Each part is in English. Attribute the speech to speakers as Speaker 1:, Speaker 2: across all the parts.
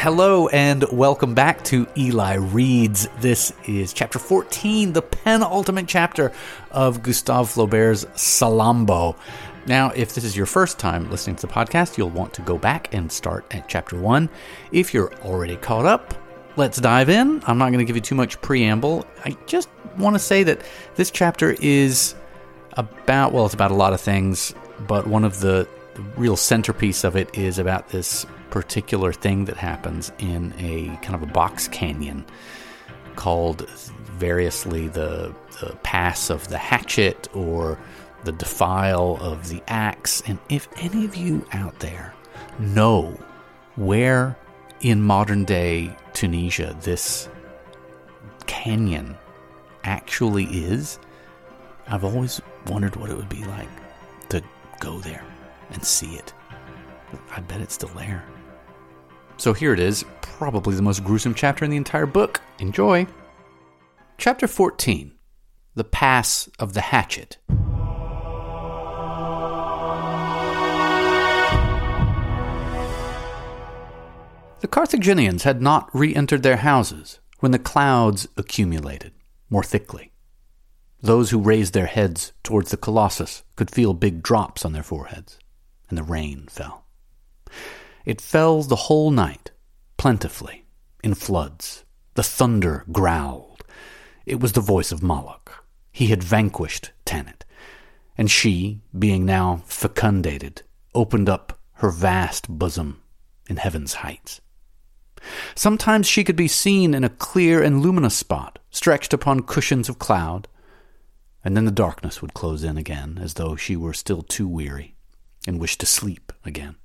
Speaker 1: Hello and welcome back to Eli Reads. This is chapter 14, the penultimate chapter of Gustave Flaubert's Salammbô. Now, if this is your first time listening to the podcast, you'll want to go back and start at chapter 1. If you're already caught up, let's dive in. I'm not going to give you too much preamble. I just want to say that this chapter is about, well, it's about a lot of things, but one of the, the real centerpiece of it is about this particular thing that happens in a kind of a box canyon called variously the, the pass of the hatchet or the defile of the axe. And if any of you out there know where in modern day Tunisia this canyon actually is, I've always wondered what it would be like to go there and see it. I bet it's still there. So here it is, probably the most gruesome chapter in the entire book. Enjoy! Chapter 14 The Pass of the Hatchet. The Carthaginians had not re entered their houses when the clouds accumulated more thickly. Those who raised their heads towards the Colossus could feel big drops on their foreheads, and the rain fell. It fell the whole night, plentifully, in floods. The thunder growled. It was the voice of Moloch. He had vanquished Tanit, and she, being now fecundated, opened up her vast bosom in heaven's heights. Sometimes she could be seen in a clear and luminous spot, stretched upon cushions of cloud, and then the darkness would close in again, as though she were still too weary and wished to sleep again.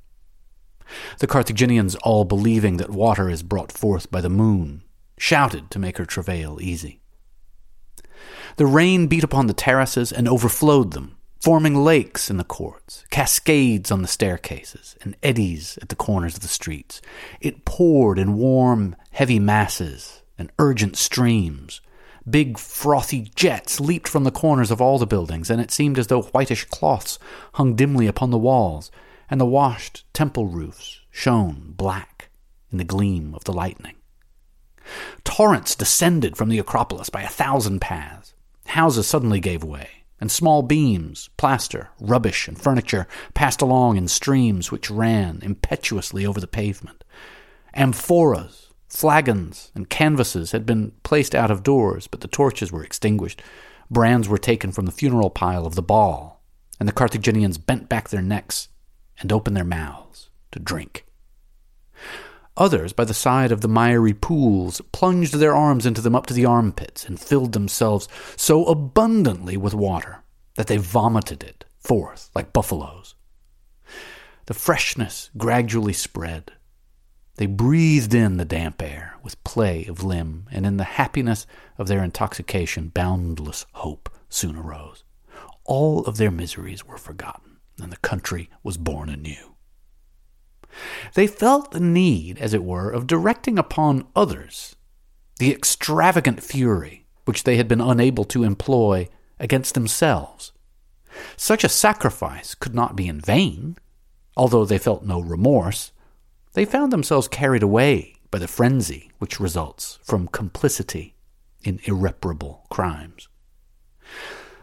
Speaker 1: The Carthaginians, all believing that water is brought forth by the moon, shouted to make her travail easy. The rain beat upon the terraces and overflowed them, forming lakes in the courts, cascades on the staircases, and eddies at the corners of the streets. It poured in warm, heavy masses and urgent streams. Big, frothy jets leaped from the corners of all the buildings, and it seemed as though whitish cloths hung dimly upon the walls, and the washed temple roofs shone black in the gleam of the lightning. Torrents descended from the Acropolis by a thousand paths. Houses suddenly gave way, and small beams, plaster, rubbish, and furniture passed along in streams which ran impetuously over the pavement. Amphoras, flagons, and canvases had been placed out of doors, but the torches were extinguished. Brands were taken from the funeral pile of the Baal, and the Carthaginians bent back their necks and opened their mouths to drink. Others, by the side of the miry pools, plunged their arms into them up to the armpits and filled themselves so abundantly with water that they vomited it forth like buffaloes. The freshness gradually spread. They breathed in the damp air with play of limb, and in the happiness of their intoxication, boundless hope soon arose. All of their miseries were forgotten, and the country was born anew. They felt the need, as it were, of directing upon others the extravagant fury which they had been unable to employ against themselves. Such a sacrifice could not be in vain. Although they felt no remorse, they found themselves carried away by the frenzy which results from complicity in irreparable crimes.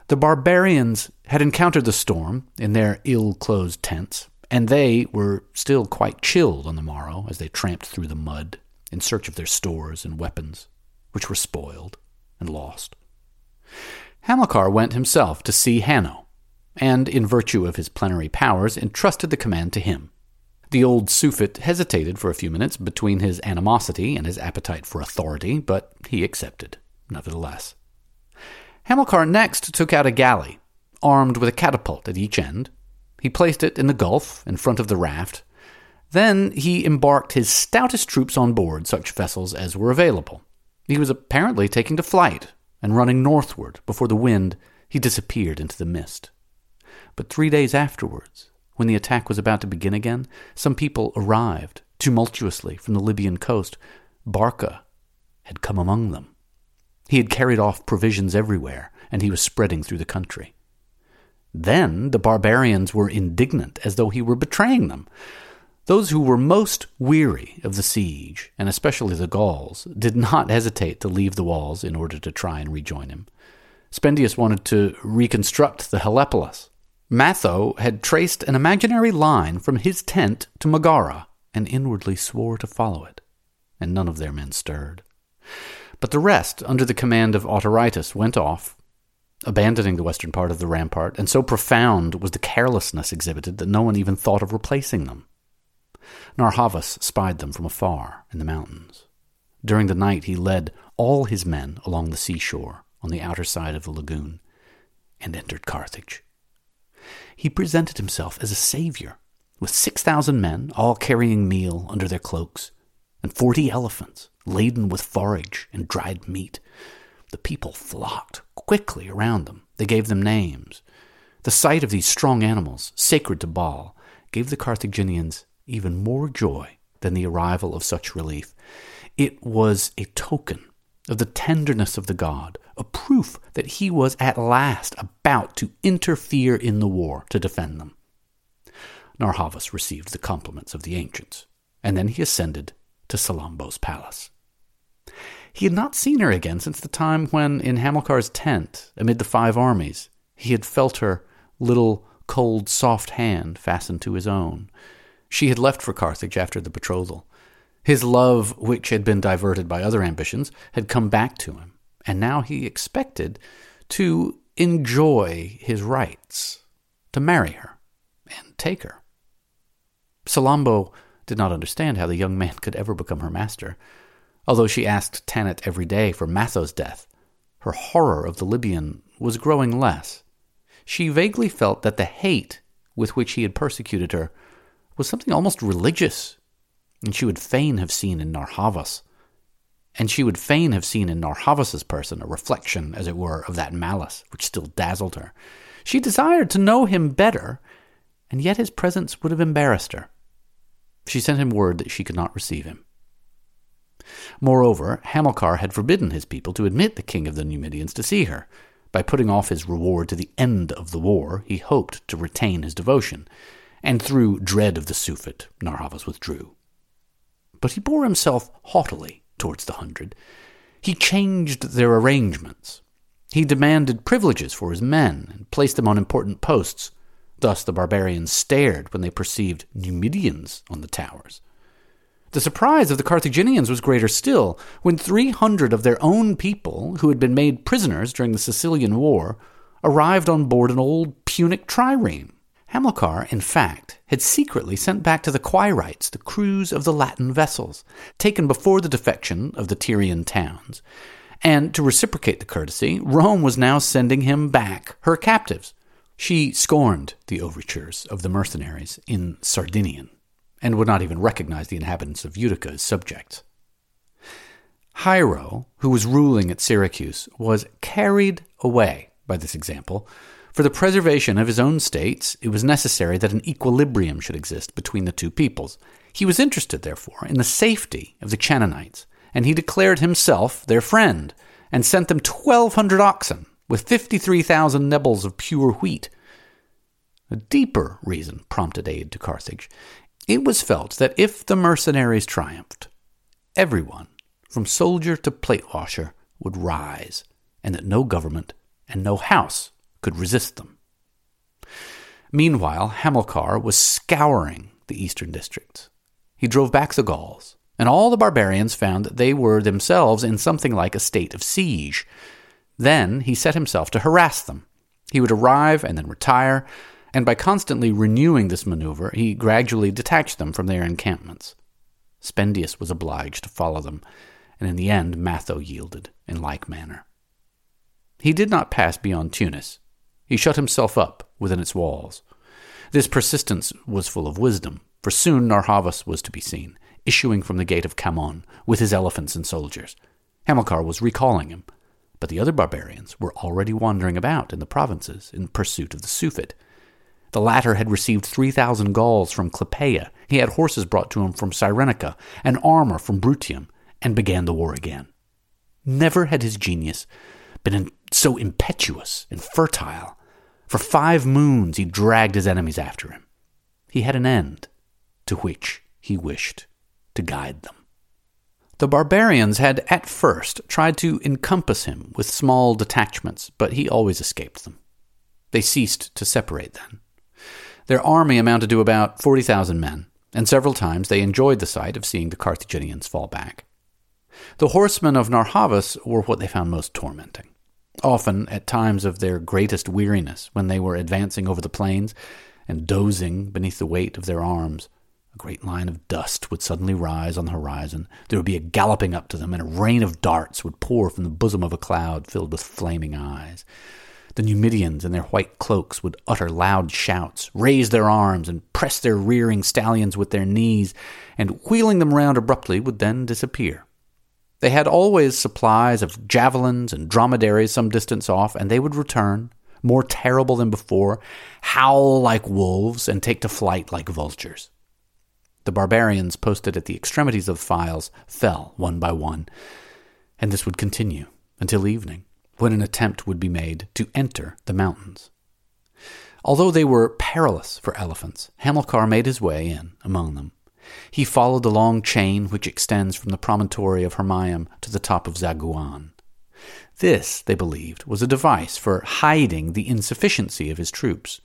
Speaker 1: The barbarians had encountered the storm in their ill closed tents, and they were still quite chilled on the morrow as they tramped through the mud in search of their stores and weapons, which were spoiled and lost. Hamilcar went himself to see Hanno, and, in virtue of his plenary powers, entrusted the command to him. The old Suffet hesitated for a few minutes between his animosity and his appetite for authority, but he accepted, nevertheless. Hamilcar next took out a galley, armed with a catapult at each end. He placed it in the gulf in front of the raft. Then he embarked his stoutest troops on board such vessels as were available. He was apparently taking to flight and running northward before the wind he disappeared into the mist. But three days afterwards, when the attack was about to begin again, some people arrived tumultuously from the Libyan coast. Barca had come among them. He had carried off provisions everywhere, and he was spreading through the country. Then the barbarians were indignant, as though he were betraying them. Those who were most weary of the siege, and especially the Gauls, did not hesitate to leave the walls in order to try and rejoin him. Spendius wanted to reconstruct the Helepolis. Matho had traced an imaginary line from his tent to Megara, and inwardly swore to follow it, and none of their men stirred. But the rest, under the command of Autaritus, went off, abandoning the western part of the rampart, and so profound was the carelessness exhibited that no one even thought of replacing them. Narr'Havas spied them from afar in the mountains. During the night he led all his men along the seashore on the outer side of the lagoon and entered Carthage. He presented himself as a savior, with six thousand men, all carrying meal under their cloaks, and forty elephants laden with forage and dried meat. The people flocked quickly around them. They gave them names. The sight of these strong animals, sacred to Baal, gave the Carthaginians even more joy than the arrival of such relief. It was a token of the tenderness of the god, a proof that he was at last about to interfere in the war to defend them. Narr'Havas received the compliments of the ancients, and then he ascended to Salammbô's palace. He had not seen her again since the time when, in Hamilcar's tent, amid the five armies, he had felt her little, cold, soft hand fastened to his own. She had left for Carthage after the betrothal. His love, which had been diverted by other ambitions, had come back to him, and now he expected to enjoy his rights, to marry her and take her. Salammbô did not understand how the young man could ever become her master. Although she asked Tanit every day for Matho's death, her horror of the Libyan was growing less. She vaguely felt that the hate with which he had persecuted her was something almost religious, and she would fain have seen in Narr'Havas, and she would fain have seen in Narr'Havas's person a reflection, as it were, of that malice which still dazzled her. She desired to know him better, and yet his presence would have embarrassed her. She sent him word that she could not receive him. Moreover, Hamilcar had forbidden his people to admit the king of the Numidians to see her. By putting off his reward to the end of the war, he hoped to retain his devotion, and through dread of the Suffet, Narr'Havas withdrew. But he bore himself haughtily towards the hundred. He changed their arrangements. He demanded privileges for his men and placed them on important posts. Thus the barbarians stared when they perceived Numidians on the towers. The surprise of the Carthaginians was greater still when 300 of their own people, who had been made prisoners during the Sicilian War, arrived on board an old Punic trireme. Hamilcar, in fact, had secretly sent back to the Quirites the crews of the Latin vessels, taken before the defection of the Tyrian towns, and to reciprocate the courtesy, Rome was now sending him back her captives. She scorned the overtures of the mercenaries in Sardinian and would not even recognize the inhabitants of Utica as subjects. Hiero, who was ruling at Syracuse, was carried away by this example. For the preservation of his own states, it was necessary that an equilibrium should exist between the two peoples. He was interested, therefore, in the safety of the Canaanites, and he declared himself their friend, and sent them twelve hundred oxen with fifty three thousand nebels of pure wheat. A deeper reason prompted aid to Carthage. It was felt that if the mercenaries triumphed, everyone, from soldier to plate washer, would rise, and that no government and no house could resist them. Meanwhile, Hamilcar was scouring the eastern districts. He drove back the Gauls, and all the barbarians found that they were themselves in something like a state of siege. Then he set himself to harass them. He would arrive and then retire, and by constantly renewing this maneuver, he gradually detached them from their encampments. Spendius was obliged to follow them, and in the end Matho yielded in like manner. He did not pass beyond Tunis. He shut himself up within its walls. This persistence was full of wisdom, for soon Narr'Havas was to be seen, issuing from the gate of Khamon with his elephants and soldiers. Hamilcar was recalling him, but the other barbarians were already wandering about in the provinces in pursuit of the Suffet. The latter had received 3,000 Gauls from Clypeia. He had horses brought to him from Cyrenaica and armor from Bruttium, and began the war again. Never had his genius been so impetuous and fertile. For five moons he dragged his enemies after him. He had an end to which he wished to guide them. The barbarians had at first tried to encompass him with small detachments, but he always escaped them. They ceased to separate then. Their army amounted to about 40,000 men, and several times they enjoyed the sight of seeing the Carthaginians fall back. The horsemen of Narr'Havas were what they found most tormenting. Often, at times of their greatest weariness, when they were advancing over the plains and dozing beneath the weight of their arms, a great line of dust would suddenly rise on the horizon. There would be a galloping up to them, and a rain of darts would pour from the bosom of a cloud filled with flaming eyes. The Numidians in their white cloaks would utter loud shouts, raise their arms, and press their rearing stallions with their knees, and wheeling them round abruptly would then disappear. They had always supplies of javelins and dromedaries some distance off, and they would return, more terrible than before, howl like wolves, and take to flight like vultures. The barbarians posted at the extremities of the files fell one by one, and this would continue until evening, when an attempt would be made to enter the mountains. Although they were perilous for elephants, Hamilcar made his way in among them. He followed the long chain which extends from the promontory of Hermaium to the top of Zaguan. This, they believed, was a device for hiding the insufficiency of his troops.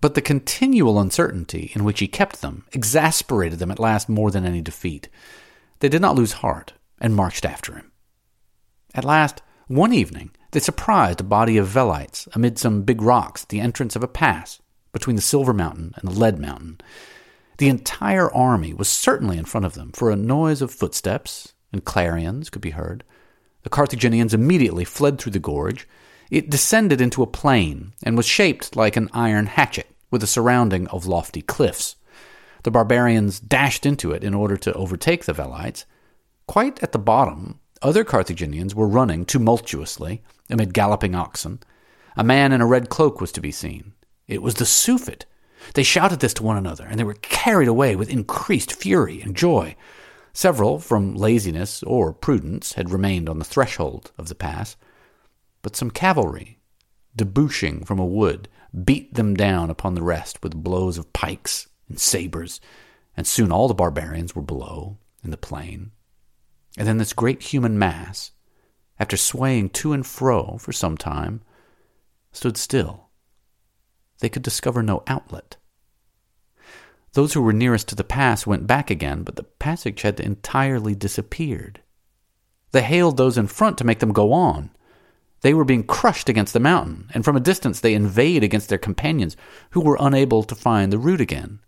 Speaker 1: But the continual uncertainty in which he kept them exasperated them at last more than any defeat. They did not lose heart, and marched after him. At last, one evening, they surprised a body of Velites amid some big rocks at the entrance of a pass between the Silver Mountain and the Lead Mountain. The entire army was certainly in front of them, for a noise of footsteps and clarions could be heard. The Carthaginians immediately fled through the gorge. It descended into a plain and was shaped like an iron hatchet, with a surrounding of lofty cliffs. The barbarians dashed into it in order to overtake the Velites. Quite at the bottom, other Carthaginians were running tumultuously amid galloping oxen. A man in a red cloak was to be seen. It was the Suffet, they shouted this to one another, and they were carried away with increased fury and joy. Several, from laziness or prudence, had remained on the threshold of the pass, but some cavalry, debouching from a wood, beat them down upon the rest with blows of pikes and sabres, and soon all the barbarians were below in the plain. And then this great human mass, after swaying to and fro for some time, stood still they could discover no outlet. Those who were nearest to the pass went back again, but the passage had entirely disappeared. They hailed those in front to make them go on. They were being crushed against the mountain, and from a distance they inveighed against their companions, who were unable to find the route again.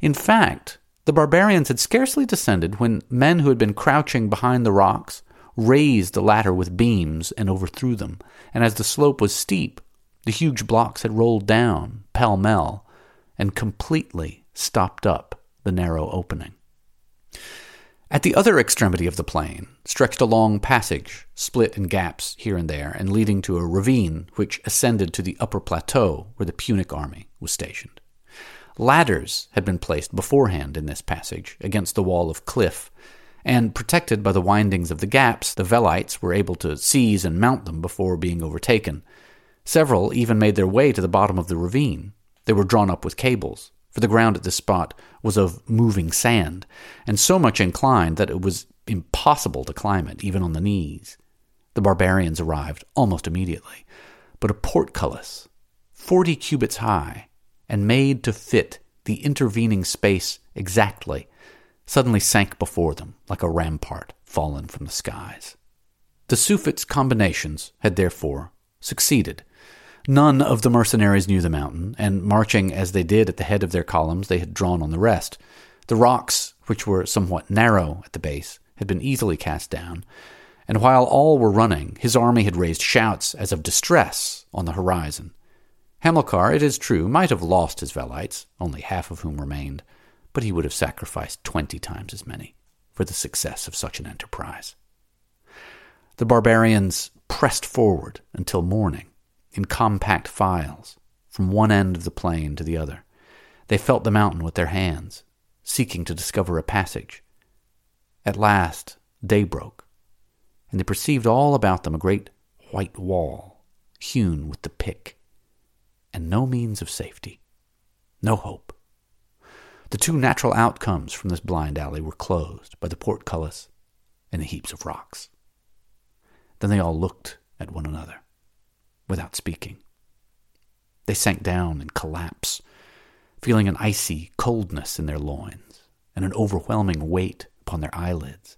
Speaker 1: In fact, the barbarians had scarcely descended when men who had been crouching behind the rocks raised the latter with beams and overthrew them, and as the slope was steep, the huge blocks had rolled down, pell mell, and completely stopped up the narrow opening. At the other extremity of the plain stretched a long passage, split in gaps here and there, and leading to a ravine which ascended to the upper plateau where the Punic army was stationed. Ladders had been placed beforehand in this passage against the wall of cliff, and protected by the windings of the gaps, the Velites were able to seize and mount them before being overtaken, Several even made their way to the bottom of the ravine. They were drawn up with cables, for the ground at this spot was of moving sand, and so much inclined that it was impossible to climb it, even on the knees. The barbarians arrived almost immediately, but a portcullis, forty cubits high, and made to fit the intervening space exactly, suddenly sank before them like a rampart fallen from the skies. The Suffet's combinations had therefore succeeded. None of the mercenaries knew the mountain, and marching as they did at the head of their columns, they had drawn on the rest. The rocks, which were somewhat narrow at the base, had been easily cast down, and while all were running, his army had raised shouts as of distress on the horizon. Hamilcar, it is true, might have lost his Velites, only half of whom remained, but he would have sacrificed twenty times as many for the success of such an enterprise. The barbarians pressed forward until morning, in compact files, from one end of the plain to the other. They felt the mountain with their hands, seeking to discover a passage. At last, day broke, and they perceived all about them a great white wall, hewn with the pick and no means of safety, no hope. The two natural outcomes from this blind alley were closed by the portcullis and the heaps of rocks. Then they all looked at one another, without speaking. They sank down in collapse, feeling an icy coldness in their loins and an overwhelming weight upon their eyelids.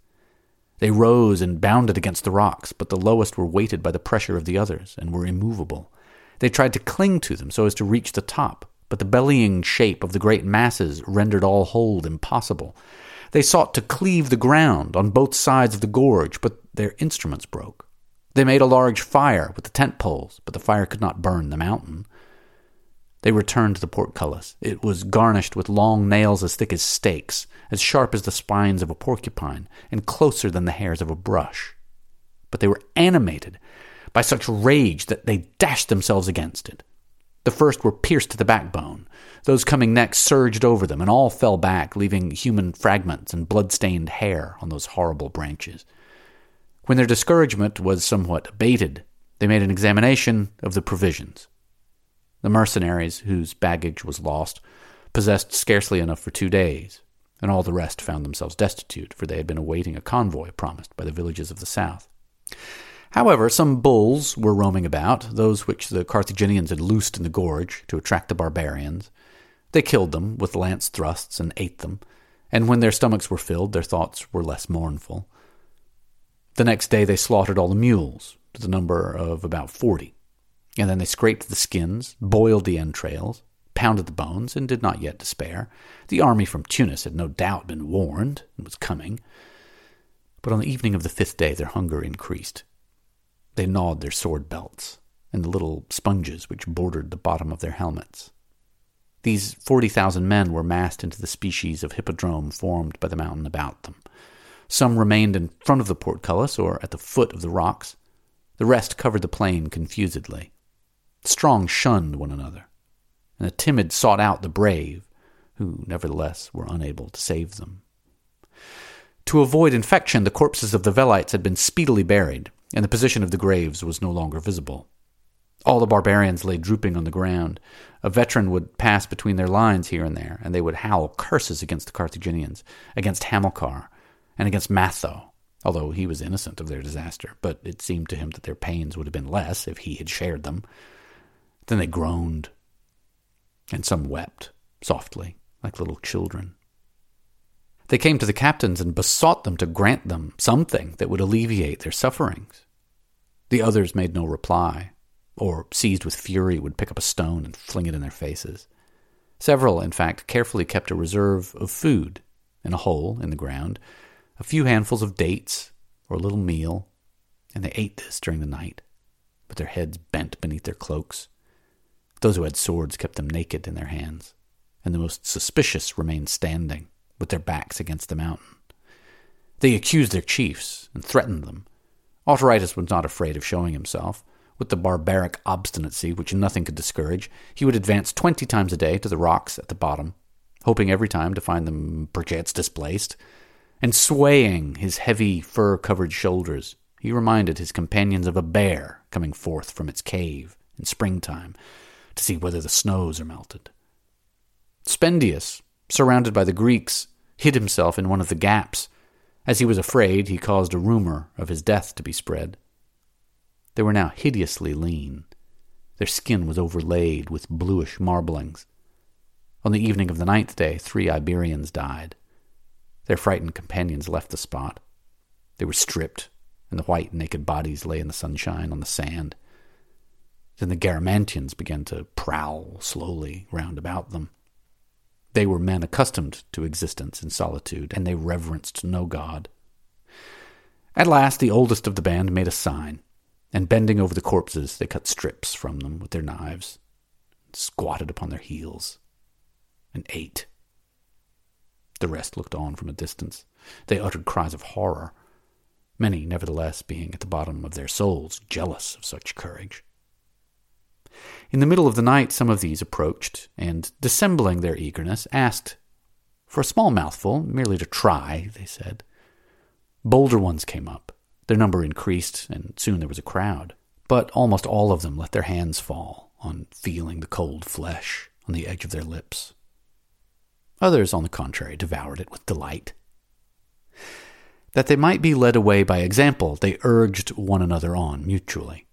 Speaker 1: They rose and bounded against the rocks, but the lowest were weighted by the pressure of the others and were immovable. They tried to cling to them so as to reach the top, but the bellying shape of the great masses rendered all hold impossible. They sought to cleave the ground on both sides of the gorge, but their instruments broke. They made a large fire with the tent poles, but the fire could not burn the mountain. They returned to the portcullis. It was garnished with long nails as thick as stakes, as sharp as the spines of a porcupine, and closer than the hairs of a brush. But they were animated by such rage that they dashed themselves against it. The first were pierced to the backbone. Those coming next surged over them, and all fell back, leaving human fragments and blood-stained hair on those horrible branches. When their discouragement was somewhat abated, they made an examination of the provisions. The mercenaries, whose baggage was lost, possessed scarcely enough for two days, and all the rest found themselves destitute, for they had been awaiting a convoy promised by the villages of the south. However, some bulls were roaming about, those which the Carthaginians had loosed in the gorge to attract the barbarians. They killed them with lance thrusts and ate them, and when their stomachs were filled, their thoughts were less mournful. The next day they slaughtered all the mules, to the number of about forty, and then they scraped the skins, boiled the entrails, pounded the bones, and did not yet despair. The army from Tunis had no doubt been warned and was coming. But on the evening of the fifth day their hunger increased, they gnawed their sword belts and the little sponges which bordered the bottom of their helmets. These forty thousand men were massed into the species of hippodrome formed by the mountain about them. Some remained in front of the portcullis or at the foot of the rocks. The rest covered the plain confusedly. Strong shunned one another, and the timid sought out the brave, who nevertheless were unable to save them. To avoid infection, the corpses of the Velites had been speedily buried, and the position of the graves was no longer visible. All the barbarians lay drooping on the ground. A veteran would pass between their lines here and there, and they would howl curses against the Carthaginians, against Hamilcar, and against Matho, although he was innocent of their disaster, but it seemed to him that their pains would have been less if he had shared them. Then they groaned, and some wept softly, like little children. They came to the captains and besought them to grant them something that would alleviate their sufferings. The others made no reply, or, seized with fury, would pick up a stone and fling it in their faces. Several, in fact, carefully kept a reserve of food in a hole in the ground, a few handfuls of dates or a little meal, and they ate this during the night, with their heads bent beneath their cloaks. Those who had swords kept them naked in their hands, and the most suspicious remained standing with their backs against the mountain. They accused their chiefs and threatened them. Autaritus was not afraid of showing himself. With the barbaric obstinacy which nothing could discourage, he would advance twenty times a day to the rocks at the bottom, hoping every time to find them perchance displaced. And swaying his heavy fur covered shoulders, he reminded his companions of a bear coming forth from its cave in springtime to see whether the snows are melted Spendius, surrounded by the Greeks, hid himself in one of the gaps. As he was afraid, he caused a rumor of his death to be spread. They were now hideously lean. Their skin was overlaid with bluish marblings. On the evening of the ninth day, three Iberians died. Their frightened companions left the spot. They were stripped, and the white, naked bodies lay in the sunshine on the sand. Then the Garamantians began to prowl slowly round about them. They were men accustomed to existence in solitude, and they reverenced no god. At last, the oldest of the band made a sign, and bending over the corpses, they cut strips from them with their knives, squatted upon their heels, and ate. The rest looked on from a distance. They uttered cries of horror, many, nevertheless, being at the bottom of their souls jealous of such courage. In the middle of the night, some of these approached, and, dissembling their eagerness, asked for a small mouthful, merely to try, they said. Bolder ones came up. Their number increased, and soon there was a crowd. But almost all of them let their hands fall on feeling the cold flesh on the edge of their lips. Others, on the contrary, devoured it with delight. That they might be led away by example, they urged one another on mutually.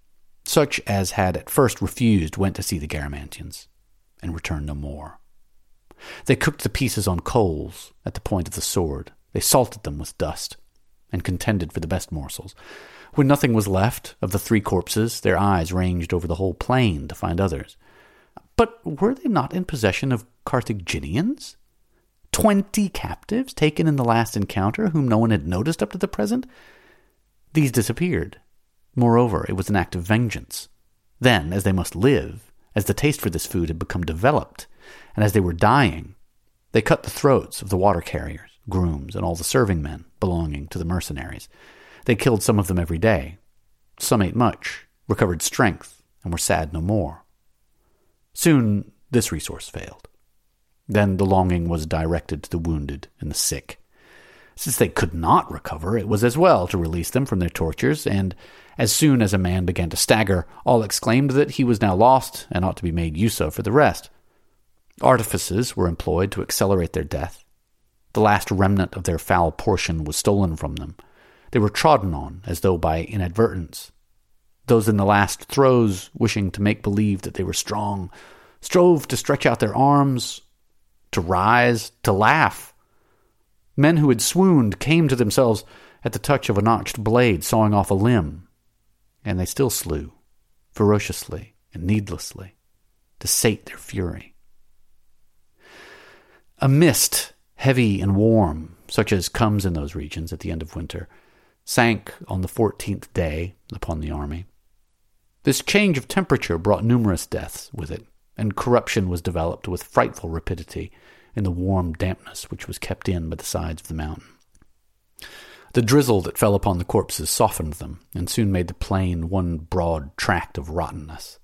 Speaker 1: Such as had at first refused went to see the Garamantians, and returned no more. They cooked the pieces on coals at the point of the sword. They salted them with dust, and contended for the best morsels. When nothing was left of the three corpses, their eyes ranged over the whole plain to find others. But were they not in possession of Carthaginians? Twenty captives taken in the last encounter, whom no one had noticed up to the present? These disappeared, Moreover, it was an act of vengeance. Then, as they must live, as the taste for this food had become developed, and as they were dying, they cut the throats of the water carriers, grooms, and all the serving men belonging to the mercenaries. They killed some of them every day. Some ate much, recovered strength, and were sad no more. Soon this resource failed. Then the longing was directed to the wounded and the sick. Since they could not recover, it was as well to release them from their tortures, and as soon as a man began to stagger, all exclaimed that he was now lost and ought to be made use of for the rest. Artifices were employed to accelerate their death. The last remnant of their foul portion was stolen from them. They were trodden on as though by inadvertence. Those in the last throes, wishing to make believe that they were strong, strove to stretch out their arms, to rise, to laugh. Men who had swooned came to themselves at the touch of a notched blade sawing off a limb and they still slew, ferociously and needlessly, to sate their fury. A mist, heavy and warm, such as comes in those regions at the end of winter, sank on the fourteenth day upon the army. This change of temperature brought numerous deaths with it, and corruption was developed with frightful rapidity in the warm dampness which was kept in by the sides of the mountain. The drizzle that fell upon the corpses softened them, and soon made the plain one broad tract of rottenness.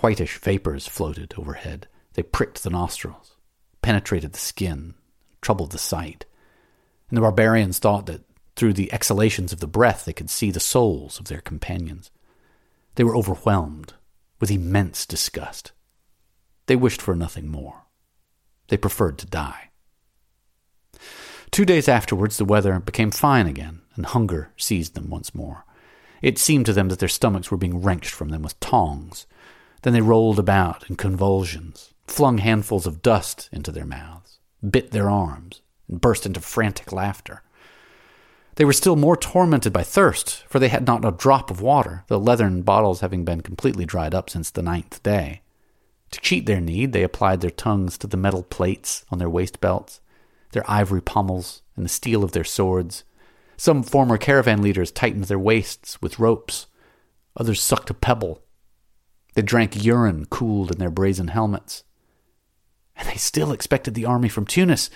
Speaker 1: Whitish vapors floated overhead. They pricked the nostrils, penetrated the skin, troubled the sight. And the barbarians thought that through the exhalations of the breath they could see the souls of their companions. They were overwhelmed with immense disgust. They wished for nothing more. They preferred to die. Two days afterwards, the weather became fine again, and hunger seized them once more. It seemed to them that their stomachs were being wrenched from them with tongs. Then they rolled about in convulsions, flung handfuls of dust into their mouths, bit their arms, and burst into frantic laughter. They were still more tormented by thirst, for they had not a drop of water, the leathern bottles having been completely dried up since the ninth day. To cheat their need, they applied their tongues to the metal plates on their waist belts their ivory pommels, and the steel of their swords. Some former caravan leaders tightened their waists with ropes. Others sucked a pebble. They drank urine cooled in their brazen helmets. And they still expected the army from Tunis.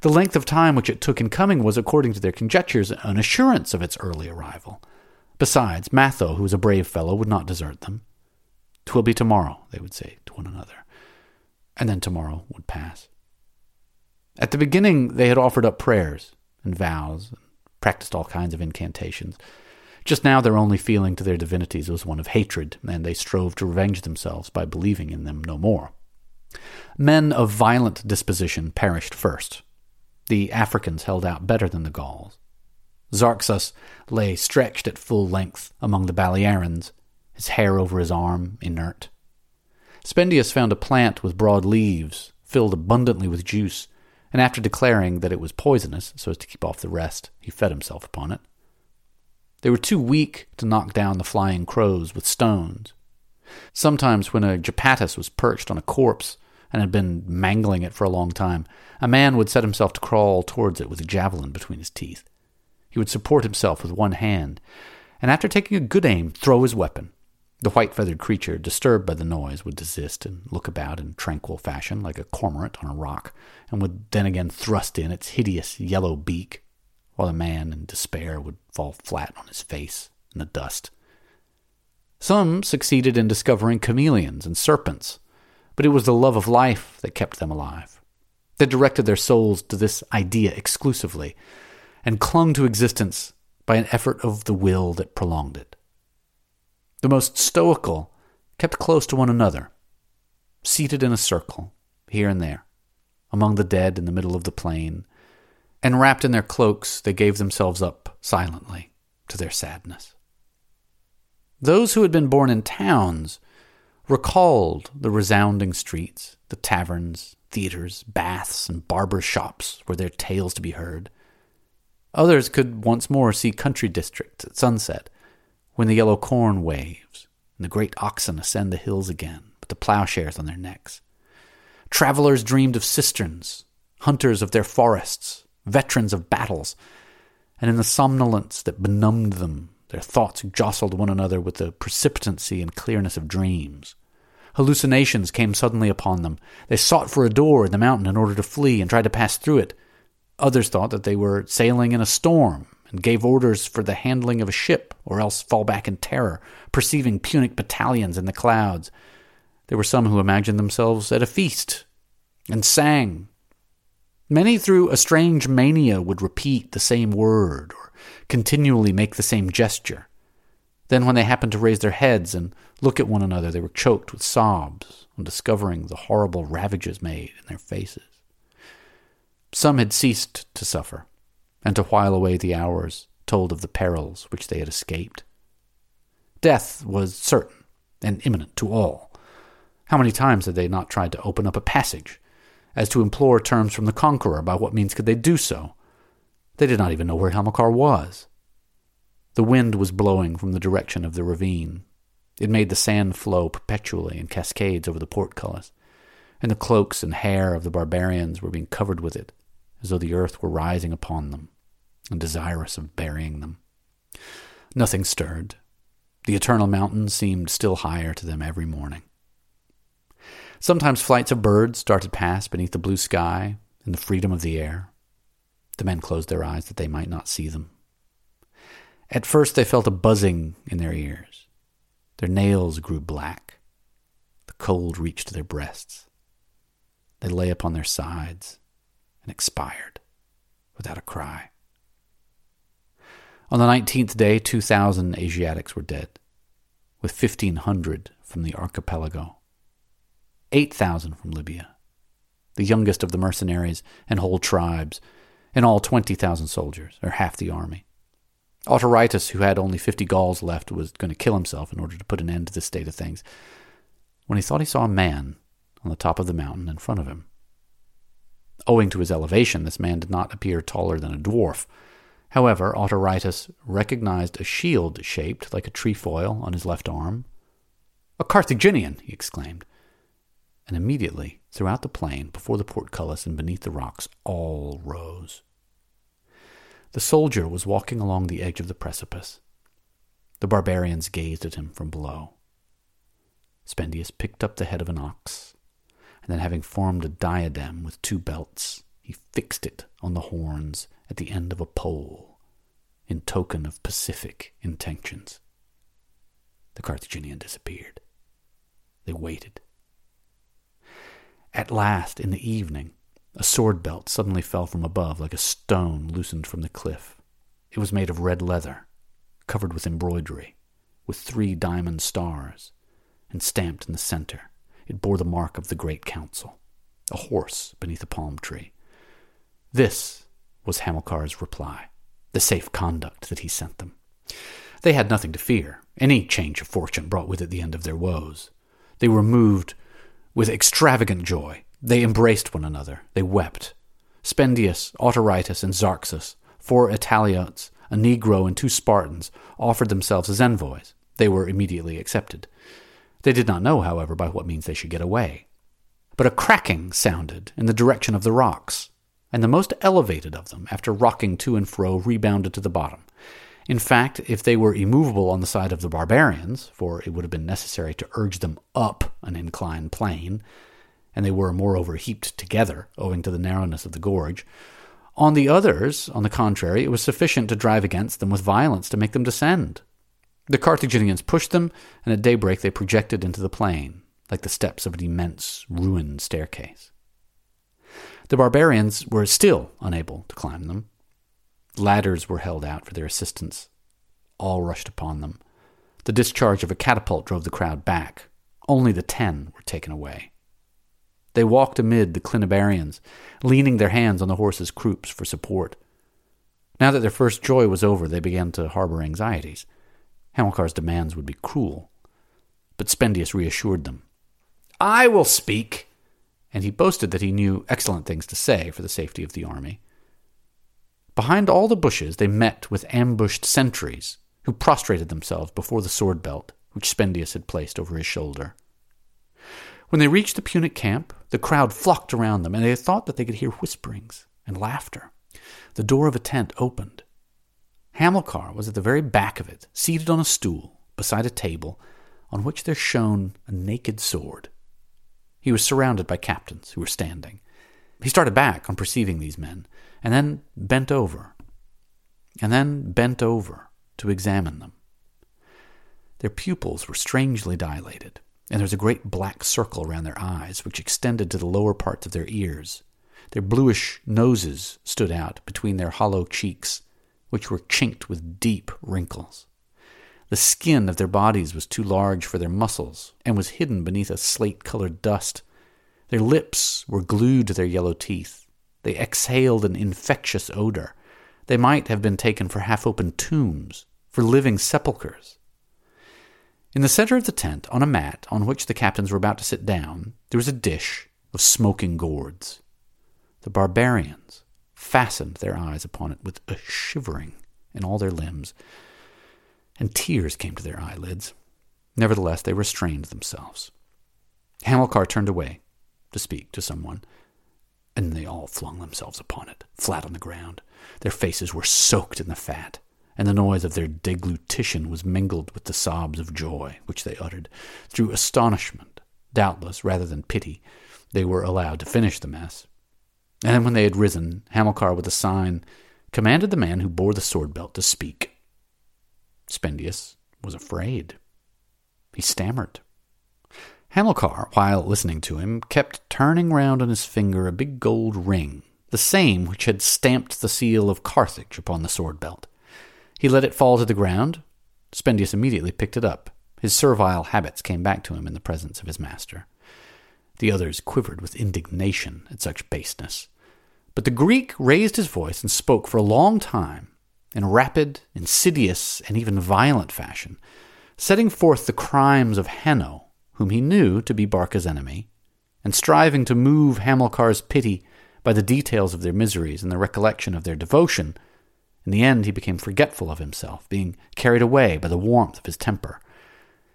Speaker 1: The length of time which it took in coming was, according to their conjectures, an assurance of its early arrival. Besides, Matho, who was a brave fellow, would not desert them. "'Twill be tomorrow,' they would say to one another. And then tomorrow would pass. At the beginning, they had offered up prayers and vows, and practiced all kinds of incantations. Just now, their only feeling to their divinities was one of hatred, and they strove to revenge themselves by believing in them no more. Men of violent disposition perished first. The Africans held out better than the Gauls. Zarxus lay stretched at full length among the Balearians, his hair over his arm, inert. Spendius found a plant with broad leaves, filled abundantly with juice, and after declaring that it was poisonous, so as to keep off the rest, he fed himself upon it. They were too weak to knock down the flying crows with stones. Sometimes, when a gypaetus was perched on a corpse and had been mangling it for a long time, a man would set himself to crawl towards it with a javelin between his teeth. He would support himself with one hand, and after taking a good aim, throw his weapon. The white feathered creature, disturbed by the noise, would desist and look about in tranquil fashion, like a cormorant on a rock, and would then again thrust in its hideous yellow beak, while the man in despair would fall flat on his face in the dust. Some succeeded in discovering chameleons and serpents, but it was the love of life that kept them alive. They directed their souls to this idea exclusively, and clung to existence by an effort of the will that prolonged it. The most stoical kept close to one another, seated in a circle, here and there, among the dead in the middle of the plain, and wrapped in their cloaks, they gave themselves up silently to their sadness. Those who had been born in towns recalled the resounding streets, the taverns, theaters, baths, and barbers' shops where their tales to be heard. Others could once more see country districts at sunset, when the yellow corn waves and the great oxen ascend the hills again with the plowshares on their necks. Travelers dreamed of cisterns, hunters of their forests, veterans of battles, and in the somnolence that benumbed them, their thoughts jostled one another with the precipitancy and clearness of dreams. Hallucinations came suddenly upon them. They sought for a door in the mountain in order to flee and tried to pass through it. Others thought that they were sailing in a storm and gave orders for the handling of a ship, or else fall back in terror, perceiving Punic battalions in the clouds. There were some who imagined themselves at a feast and sang. Many, through a strange mania, would repeat the same word or continually make the same gesture. Then, when they happened to raise their heads and look at one another, they were choked with sobs on discovering the horrible ravages made in their faces. Some had ceased to suffer and to while away the hours told of the perils which they had escaped. Death was certain and imminent to all. How many times had they not tried to open up a passage, as to implore terms from the conqueror? By what means could they do so? They did not even know where Hamilcar was. The wind was blowing from the direction of the ravine. It made the sand flow perpetually in cascades over the portcullis, and the cloaks and hair of the barbarians were being covered with it, as though the earth were rising upon them and desirous of burying them. Nothing stirred. The eternal mountains seemed still higher to them every morning. Sometimes flights of birds darted past beneath the blue sky in the freedom of the air. The men closed their eyes that they might not see them. At first they felt a buzzing in their ears. Their nails grew black. The cold reached their breasts. They lay upon their sides and expired without a cry. On the nineteenth day, 2,000 Asiatics were dead, with 1,500 from the archipelago, 8,000 from Libya, the youngest of the mercenaries and whole tribes, in all 20,000 soldiers, or half the army. Autaritus, who had only 50 Gauls left, was going to kill himself in order to put an end to this state of things, when he thought he saw a man on the top of the mountain in front of him. Owing to his elevation, this man did not appear taller than a dwarf, However, Autaritus recognized a shield shaped like a trefoil on his left arm. A Carthaginian! he exclaimed. And immediately, throughout the plain, before the portcullis and beneath the rocks, all rose. The soldier was walking along the edge of the precipice. The barbarians gazed at him from below. Spendius picked up the head of an ox, and then, having formed a diadem with two belts, he fixed it on the horns at the end of a pole in token of pacific intentions. The Carthaginian disappeared. They waited. At last, in the evening, a sword belt suddenly fell from above like a stone loosened from the cliff. It was made of red leather, covered with embroidery, with three diamond stars, and stamped in the center. It bore the mark of the Great Council, a horse beneath a palm tree. This was Hamilcar's reply, the safe conduct that he sent them. They had nothing to fear. Any change of fortune brought with it the end of their woes. They were moved with extravagant joy. They embraced one another. They wept. Spendius, Autaritus, and Zarxus, four Italiots, a Negro, and two Spartans, offered themselves as envoys. They were immediately accepted. They did not know, however, by what means they should get away. But a cracking sounded in the direction of the rocks, and the most elevated of them, after rocking to and fro, rebounded to the bottom. In fact, if they were immovable on the side of the barbarians, for it would have been necessary to urge them up an inclined plane, and they were moreover heaped together owing to the narrowness of the gorge, on the others, on the contrary, it was sufficient to drive against them with violence to make them descend. The Carthaginians pushed them, and at daybreak they projected into the plain, like the steps of an immense ruined staircase. The barbarians were still unable to climb them, Ladders were held out for their assistance. All rushed upon them. The discharge of a catapult drove the crowd back. Only the ten were taken away. They walked amid the Clinabarians, leaning their hands on the horses' croups for support. Now that their first joy was over, they began to harbor anxieties. Hamilcar's demands would be cruel. But Spendius reassured them. I will speak. And he boasted that he knew excellent things to say for the safety of the army. Behind all the bushes they met with ambushed sentries, who prostrated themselves before the sword belt which Spendius had placed over his shoulder. When they reached the Punic camp, the crowd flocked around them, and they thought that they could hear whisperings and laughter. The door of a tent opened. Hamilcar was at the very back of it, seated on a stool beside a table on which there shone a naked sword. He was surrounded by captains who were standing. He started back on perceiving these men, and then bent over, and then bent over to examine them. Their pupils were strangely dilated, and there was a great black circle around their eyes, which extended to the lower parts of their ears. Their bluish noses stood out between their hollow cheeks, which were chinked with deep wrinkles. The skin of their bodies was too large for their muscles, and was hidden beneath a slate colored dust. Their lips were glued to their yellow teeth, they exhaled an infectious odor. They might have been taken for half open tombs, for living sepulchres. In the center of the tent, on a mat on which the captains were about to sit down, there was a dish of smoking gourds. The barbarians fastened their eyes upon it with a shivering in all their limbs, and tears came to their eyelids. Nevertheless, they restrained themselves. Hamilcar turned away to speak to someone and they all flung themselves upon it, flat on the ground. Their faces were soaked in the fat, and the noise of their deglutition was mingled with the sobs of joy which they uttered. Through astonishment, doubtless, rather than pity, they were allowed to finish the mess. And when they had risen, Hamilcar, with a sign, commanded the man who bore the sword belt to speak. Spendius was afraid. He stammered. Hamilcar, while listening to him, kept turning round on his finger a big gold ring, the same which had stamped the seal of Carthage upon the sword belt. He let it fall to the ground. Spendius immediately picked it up. His servile habits came back to him in the presence of his master. The others quivered with indignation at such baseness. But the Greek raised his voice and spoke for a long time, in rapid, insidious, and even violent fashion, setting forth the crimes of Hanno whom he knew to be Barca's enemy, and striving to move Hamilcar's pity by the details of their miseries and the recollection of their devotion, in the end he became forgetful of himself, being carried away by the warmth of his temper.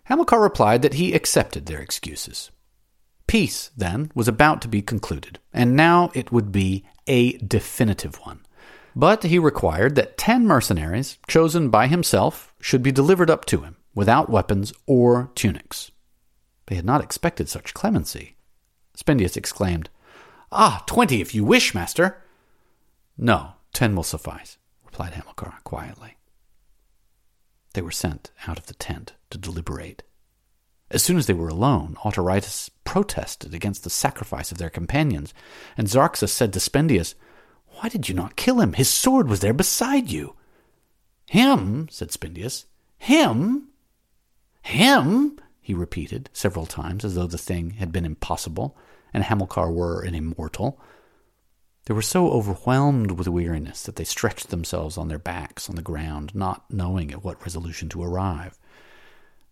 Speaker 1: Hamilcar replied that he accepted their excuses. Peace, then, was about to be concluded, and now it would be a definitive one. But he required that ten mercenaries, chosen by himself, should be delivered up to him, without weapons or tunics. They had not expected such clemency. Spendius exclaimed, Ah, twenty if you wish, master. No, ten will suffice, replied Hamilcar quietly. They were sent out of the tent to deliberate. As soon as they were alone, Autaritus protested against the sacrifice of their companions, and Zarxus said to Spendius, Why did you not kill him? His sword was there beside you. Him, said Spendius. Him? Him? he repeated several times as though the thing had been impossible and Hamilcar were an immortal. They were so overwhelmed with weariness that they stretched themselves on their backs on the ground, not knowing at what resolution to arrive.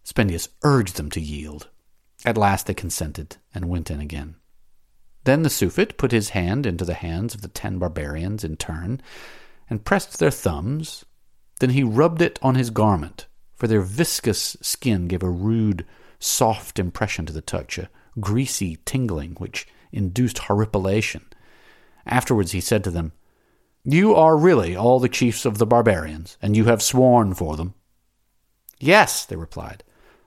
Speaker 1: Spendius urged them to yield. At last they consented and went in again. Then the Suffet put his hand into the hands of the ten barbarians in turn, and pressed their thumbs. Then he rubbed it on his garment, for their viscous skin gave a rude, soft impression to the touch, a greasy tingling which induced horripilation. Afterwards he said to them, You are really all the chiefs of the barbarians, and you have sworn for them. Yes, they replied,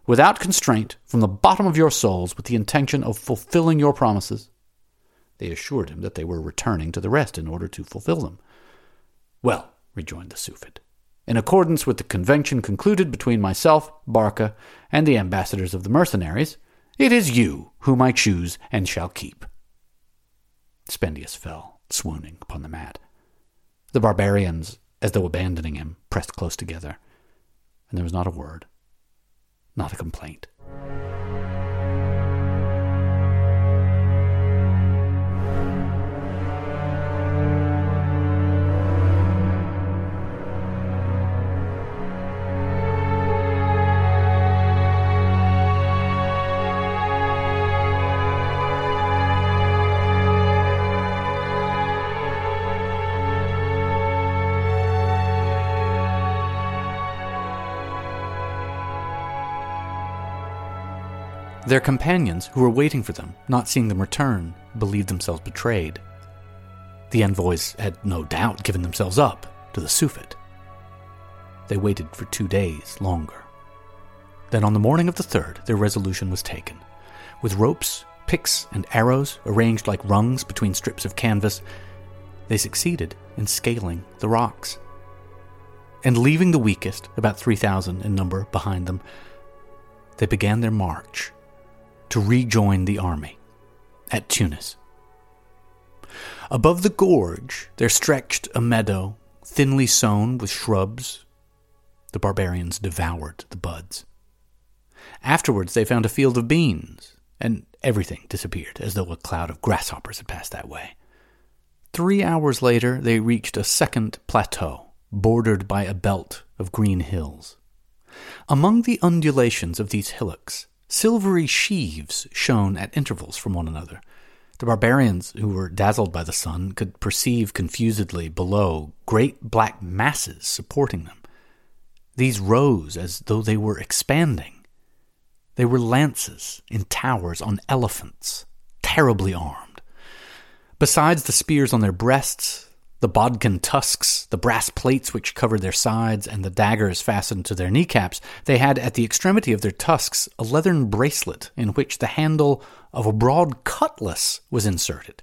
Speaker 1: without constraint, from the bottom of your souls, with the intention of fulfilling your promises. They assured him that they were returning to the rest in order to fulfill them. Well, rejoined the Suffet, in accordance with the convention concluded between myself, Barca, and the ambassadors of the mercenaries, it is you whom I choose and shall keep. Spendius fell, swooning, upon the mat. The barbarians, as though abandoning him, pressed close together, and there was not a word, not a complaint. Their companions, who were waiting for them, not seeing them return, believed themselves betrayed. The envoys had no doubt given themselves up to the Suffet. They waited for two days longer. Then, on the morning of the third, their resolution was taken. With ropes, picks, and arrows arranged like rungs between strips of canvas, they succeeded in scaling the rocks. And leaving the weakest, about 3,000 in number, behind them, they began their march to rejoin the army at Tunis. Above the gorge there stretched a meadow thinly sown with shrubs. The barbarians devoured the buds. Afterwards they found a field of beans, and everything disappeared as though a cloud of grasshoppers had passed that way. Three hours later they reached a second plateau, bordered by a belt of green hills. Among the undulations of these hillocks Silvery sheaves shone at intervals from one another. The barbarians, who were dazzled by the sun, could perceive confusedly below great black masses supporting them. These rose as though they were expanding. They were lances in towers on elephants, terribly armed. Besides the spears on their breasts, the bodkin tusks, the brass plates which covered their sides, and the daggers fastened to their kneecaps, they had at the extremity of their tusks a leathern bracelet in which the handle of a broad cutlass was inserted.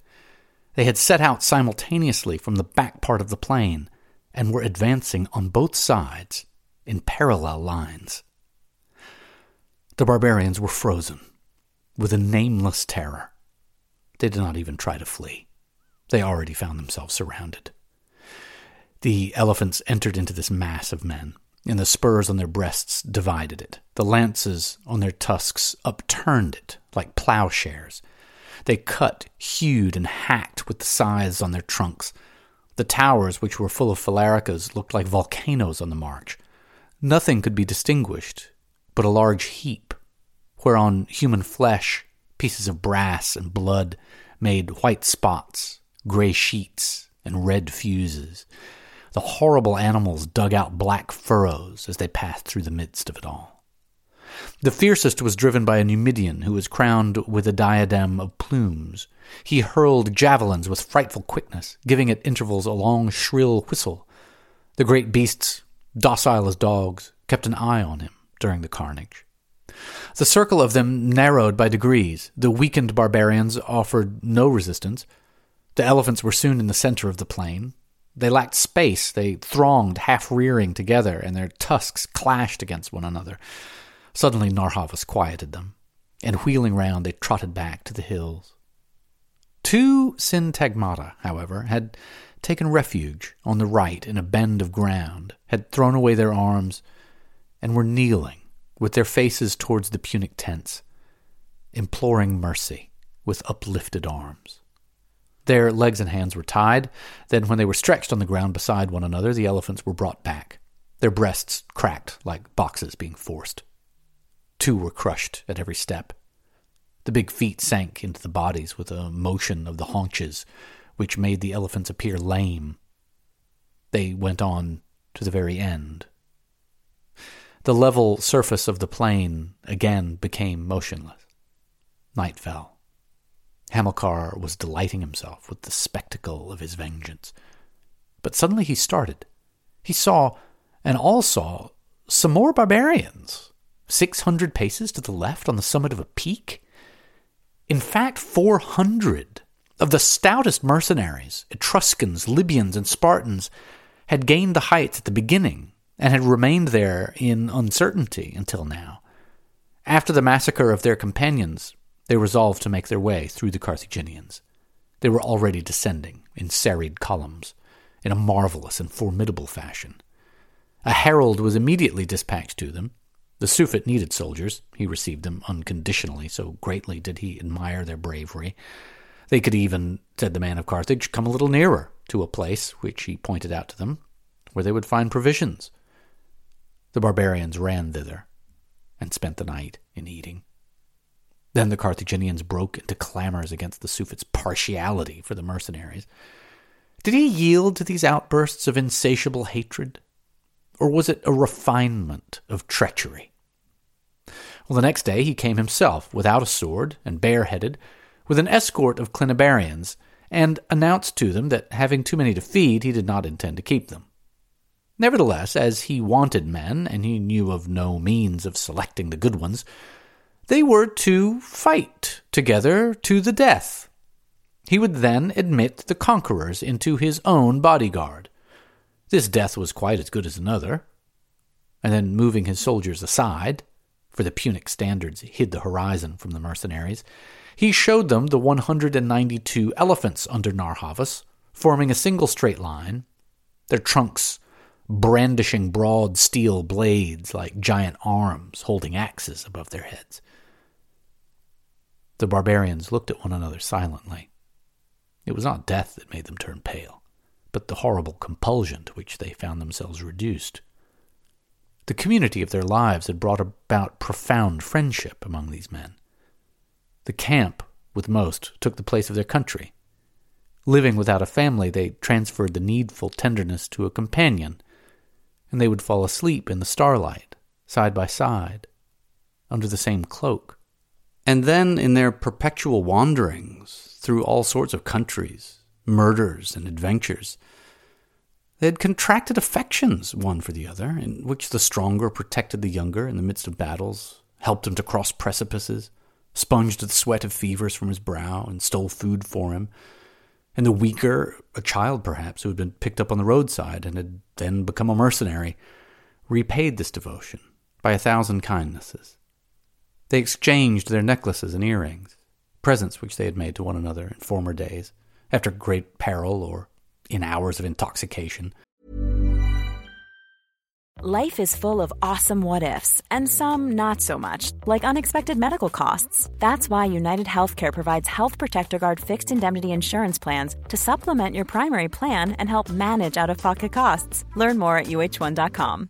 Speaker 1: They had set out simultaneously from the back part of the plain, and were advancing on both sides in parallel lines. The barbarians were frozen with a nameless terror. They did not even try to flee. They already found themselves surrounded. The elephants entered into this mass of men, and the spurs on their breasts divided it. The lances on their tusks upturned it like plowshares. They cut, hewed, and hacked with the scythes on their trunks. The towers, which were full of phalaricas, looked like volcanoes on the march. Nothing could be distinguished but a large heap, whereon human flesh, pieces of brass, and blood made white spots gray sheets, and red fuses. The horrible animals dug out black furrows as they passed through the midst of it all. The fiercest was driven by a Numidian who was crowned with a diadem of plumes. He hurled javelins with frightful quickness, giving at intervals a long, shrill whistle. The great beasts, docile as dogs, kept an eye on him during the carnage. The circle of them narrowed by degrees. The weakened barbarians offered no resistance. The elephants were soon in the center of the plain. They lacked space. They thronged, half rearing together, and their tusks clashed against one another. Suddenly, Narr'Havas quieted them, and wheeling round, they trotted back to the hills. Two syntagmata, however, had taken refuge on the right in a bend of ground, had thrown away their arms, and were kneeling, with their faces towards the Punic tents, imploring mercy with uplifted arms. Their legs and hands were tied. Then, when they were stretched on the ground beside one another, the elephants were brought back, their breasts cracked like boxes being forced. Two were crushed at every step. The big feet sank into the bodies with a motion of the haunches, which made the elephants appear lame. They went on to the very end. The level surface of the plain again became motionless. Night fell. Hamilcar was delighting himself with the spectacle of his vengeance. But suddenly he started. He saw, and all saw, some more barbarians, six hundred paces to the left on the summit of a peak. In fact, four hundred of the stoutest mercenaries, Etruscans, Libyans, and Spartans, had gained the heights at the beginning and had remained there in uncertainty until now. After the massacre of their companions, they resolved to make their way through the Carthaginians. They were already descending in serried columns, in a marvelous and formidable fashion. A herald was immediately dispatched to them. The Suffet needed soldiers. He received them unconditionally, so greatly did he admire their bravery. They could even, said the man of Carthage, come a little nearer to a place which he pointed out to them, where they would find provisions. The barbarians ran thither and spent the night in eating. Then the Carthaginians broke into clamors against the Suffet's partiality for the mercenaries. Did he yield to these outbursts of insatiable hatred? Or was it a refinement of treachery? Well, the next day he came himself, without a sword and bareheaded, with an escort of Clinabarians, and announced to them that, having too many to feed, he did not intend to keep them. Nevertheless, as he wanted men, and he knew of no means of selecting the good ones, they were to fight together to the death. He would then admit the conquerors into his own bodyguard. This death was quite as good as another. And then, moving his soldiers aside, for the Punic standards hid the horizon from the mercenaries, he showed them the 192 elephants under Narr'Havas, forming a single straight line, their trunks brandishing broad steel blades like giant arms holding axes above their heads. The barbarians looked at one another silently. It was not death that made them turn pale, but the horrible compulsion to which they found themselves reduced. The community of their lives had brought about profound friendship among these men. The camp, with most, took the place of their country. Living without a family, they transferred the needful tenderness to a companion, and they would fall asleep in the starlight, side by side, under the same cloak. And then, in their perpetual wanderings through all sorts of countries, murders, and adventures, they had contracted affections one for the other, in which the stronger protected the younger in the midst of battles, helped him to cross precipices, sponged the sweat of fevers from his brow, and stole food for him. And the weaker, a child perhaps, who had been picked up on the roadside and had then become a mercenary, repaid this devotion by a thousand kindnesses. They exchanged their necklaces and earrings, presents which they had made to one another in former days, after great peril or in hours of intoxication.
Speaker 2: Life is full of awesome what ifs, and some not so much, like unexpected medical costs. That's why United Healthcare provides Health Protector Guard fixed indemnity insurance plans to supplement your primary plan and help manage out of pocket costs. Learn more at uh1.com.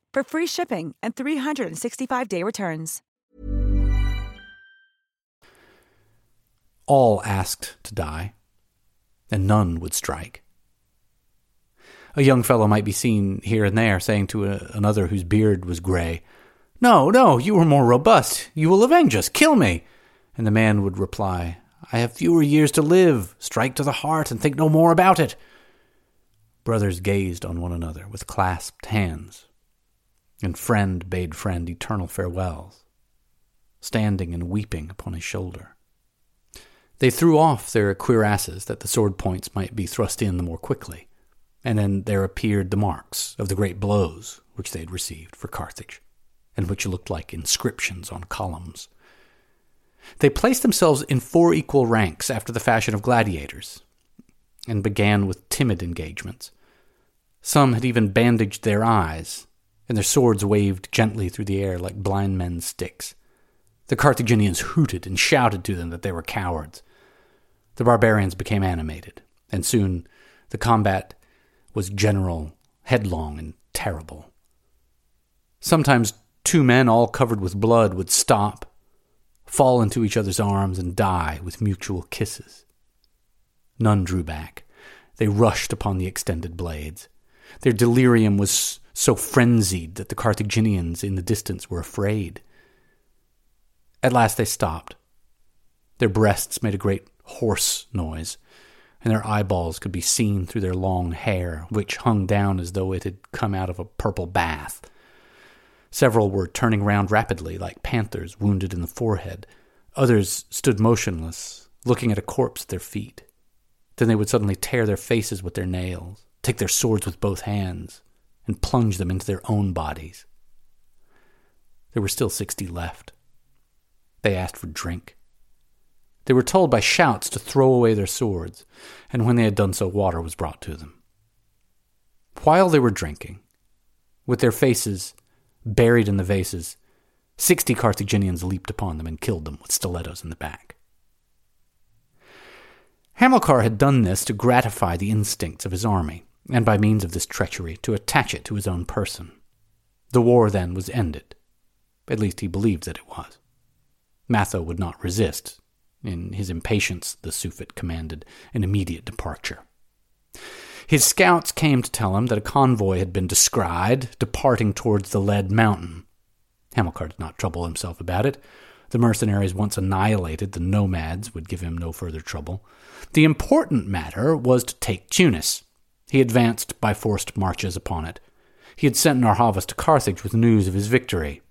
Speaker 2: for free shipping and 365-day returns.
Speaker 1: All asked to die, and none would strike. A young fellow might be seen here and there saying to a, another whose beard was gray, No, no, you are more robust. You will avenge us. Kill me. And the man would reply, I have fewer years to live. Strike to the heart and think no more about it. Brothers gazed on one another with clasped hands, and friend bade friend eternal farewells, standing and weeping upon his shoulder. They threw off their cuirasses that the sword points might be thrust in the more quickly, and then there appeared the marks of the great blows which they had received for Carthage, and which looked like inscriptions on columns. They placed themselves in four equal ranks after the fashion of gladiators, and began with timid engagements. Some had even bandaged their eyes, and their swords waved gently through the air like blind men's sticks. The Carthaginians hooted and shouted to them that they were cowards. The barbarians became animated, and soon the combat was general, headlong, and terrible. Sometimes two men, all covered with blood, would stop fall into each other's arms, and die with mutual kisses. None drew back. They rushed upon the extended blades. Their delirium was so frenzied that the Carthaginians in the distance were afraid. At last they stopped. Their breasts made a great hoarse noise, and their eyeballs could be seen through their long hair, which hung down as though it had come out of a purple bath. Several were turning round rapidly, like panthers wounded in the forehead. Others stood motionless, looking at a corpse at their feet. Then they would suddenly tear their faces with their nails, take their swords with both hands, and plunge them into their own bodies. There were still sixty left. They asked for drink. They were told by shouts to throw away their swords, and when they had done so, water was brought to them. While they were drinking, with their faces buried in the vases, sixty Carthaginians leaped upon them and killed them with stilettos in the back. Hamilcar had done this to gratify the instincts of his army, and by means of this treachery to attach it to his own person. The war then was ended. At least he believed that it was. Matho would not resist. In his impatience, the Suffet commanded an immediate departure. His scouts came to tell him that a convoy had been descried departing towards the Lead Mountain. Hamilcar did not trouble himself about it. The mercenaries once annihilated, the nomads would give him no further trouble. The important matter was to take Tunis. He advanced by forced marches upon it. He had sent Narr'Havas to Carthage with news of his victory,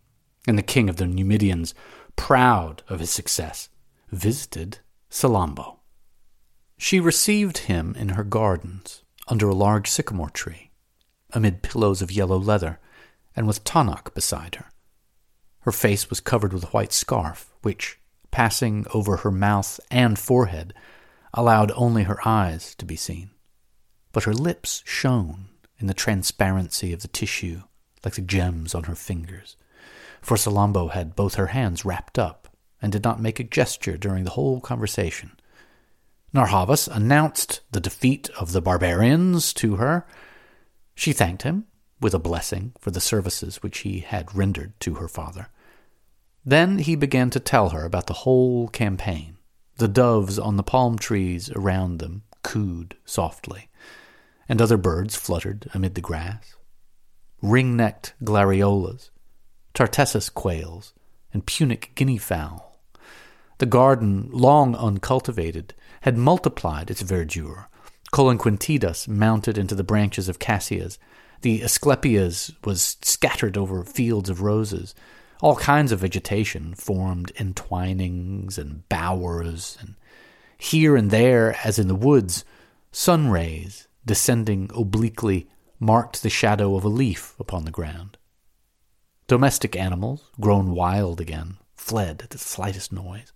Speaker 1: and the king of the Numidians, proud of his success, visited Salammbô. She received him in her gardens under a large sycamore tree, amid pillows of yellow leather, and with Taanach beside her. Her face was covered with a white scarf, which, passing over her mouth and forehead, allowed only her eyes to be seen. But her lips shone in the transparency of the tissue like the gems on her fingers, for Salammbô had both her hands wrapped up and did not make a gesture during the whole conversation, Narr'Havas announced the defeat of the barbarians to her. She thanked him with a blessing for the services which he had rendered to her father. Then he began to tell her about the whole campaign. The doves on the palm trees around them cooed softly, and other birds fluttered amid the grass. Ring necked glariolas, tartessus quails, and Punic guinea fowl. The garden, long uncultivated, had multiplied its verdure. Colonquintidas mounted into the branches of cassias. The asclepias was scattered over fields of roses. All kinds of vegetation formed entwinings and bowers, and here and there, as in the woods, sun rays, descending obliquely, marked the shadow of a leaf upon the ground. Domestic animals, grown wild again, fled at the slightest noise.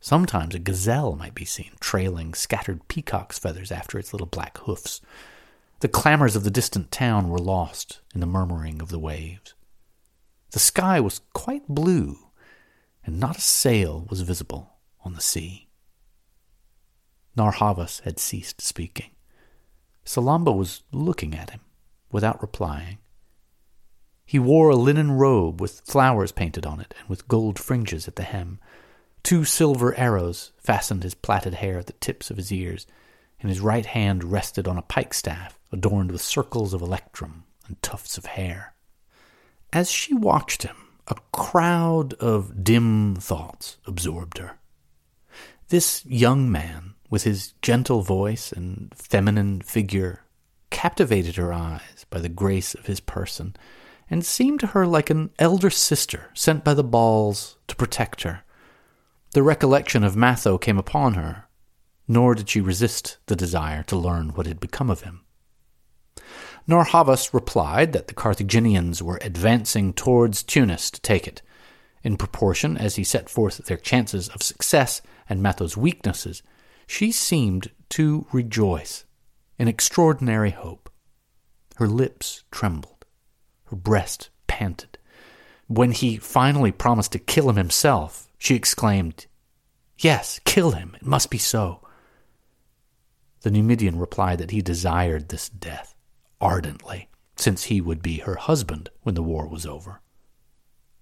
Speaker 1: Sometimes a gazelle might be seen trailing scattered peacock's feathers after its little black hoofs. The clamors of the distant town were lost in the murmuring of the waves. The sky was quite blue, and not a sail was visible on the sea. Narr'Havas had ceased speaking. Salammbô was looking at him without replying. He wore a linen robe with flowers painted on it and with gold fringes at the hem. Two silver arrows fastened his plaited hair at the tips of his ears, and his right hand rested on a pikestaff adorned with circles of electrum and tufts of hair. As she watched him, a crowd of dim thoughts absorbed her. This young man, with his gentle voice and feminine figure, captivated her eyes by the grace of his person, and seemed to her like an elder sister sent by the Baals to protect her. The recollection of Matho came upon her, nor did she resist the desire to learn what had become of him. Narr'Havas replied that the Carthaginians were advancing towards Tunis to take it. In proportion as he set forth their chances of success and Matho's weaknesses, she seemed to rejoice in extraordinary hope. Her lips trembled, her breast panted. When he finally promised to kill him himself, she exclaimed, Yes, kill him. It must be so. The Numidian replied that he desired this death ardently, since he would be her husband when the war was over.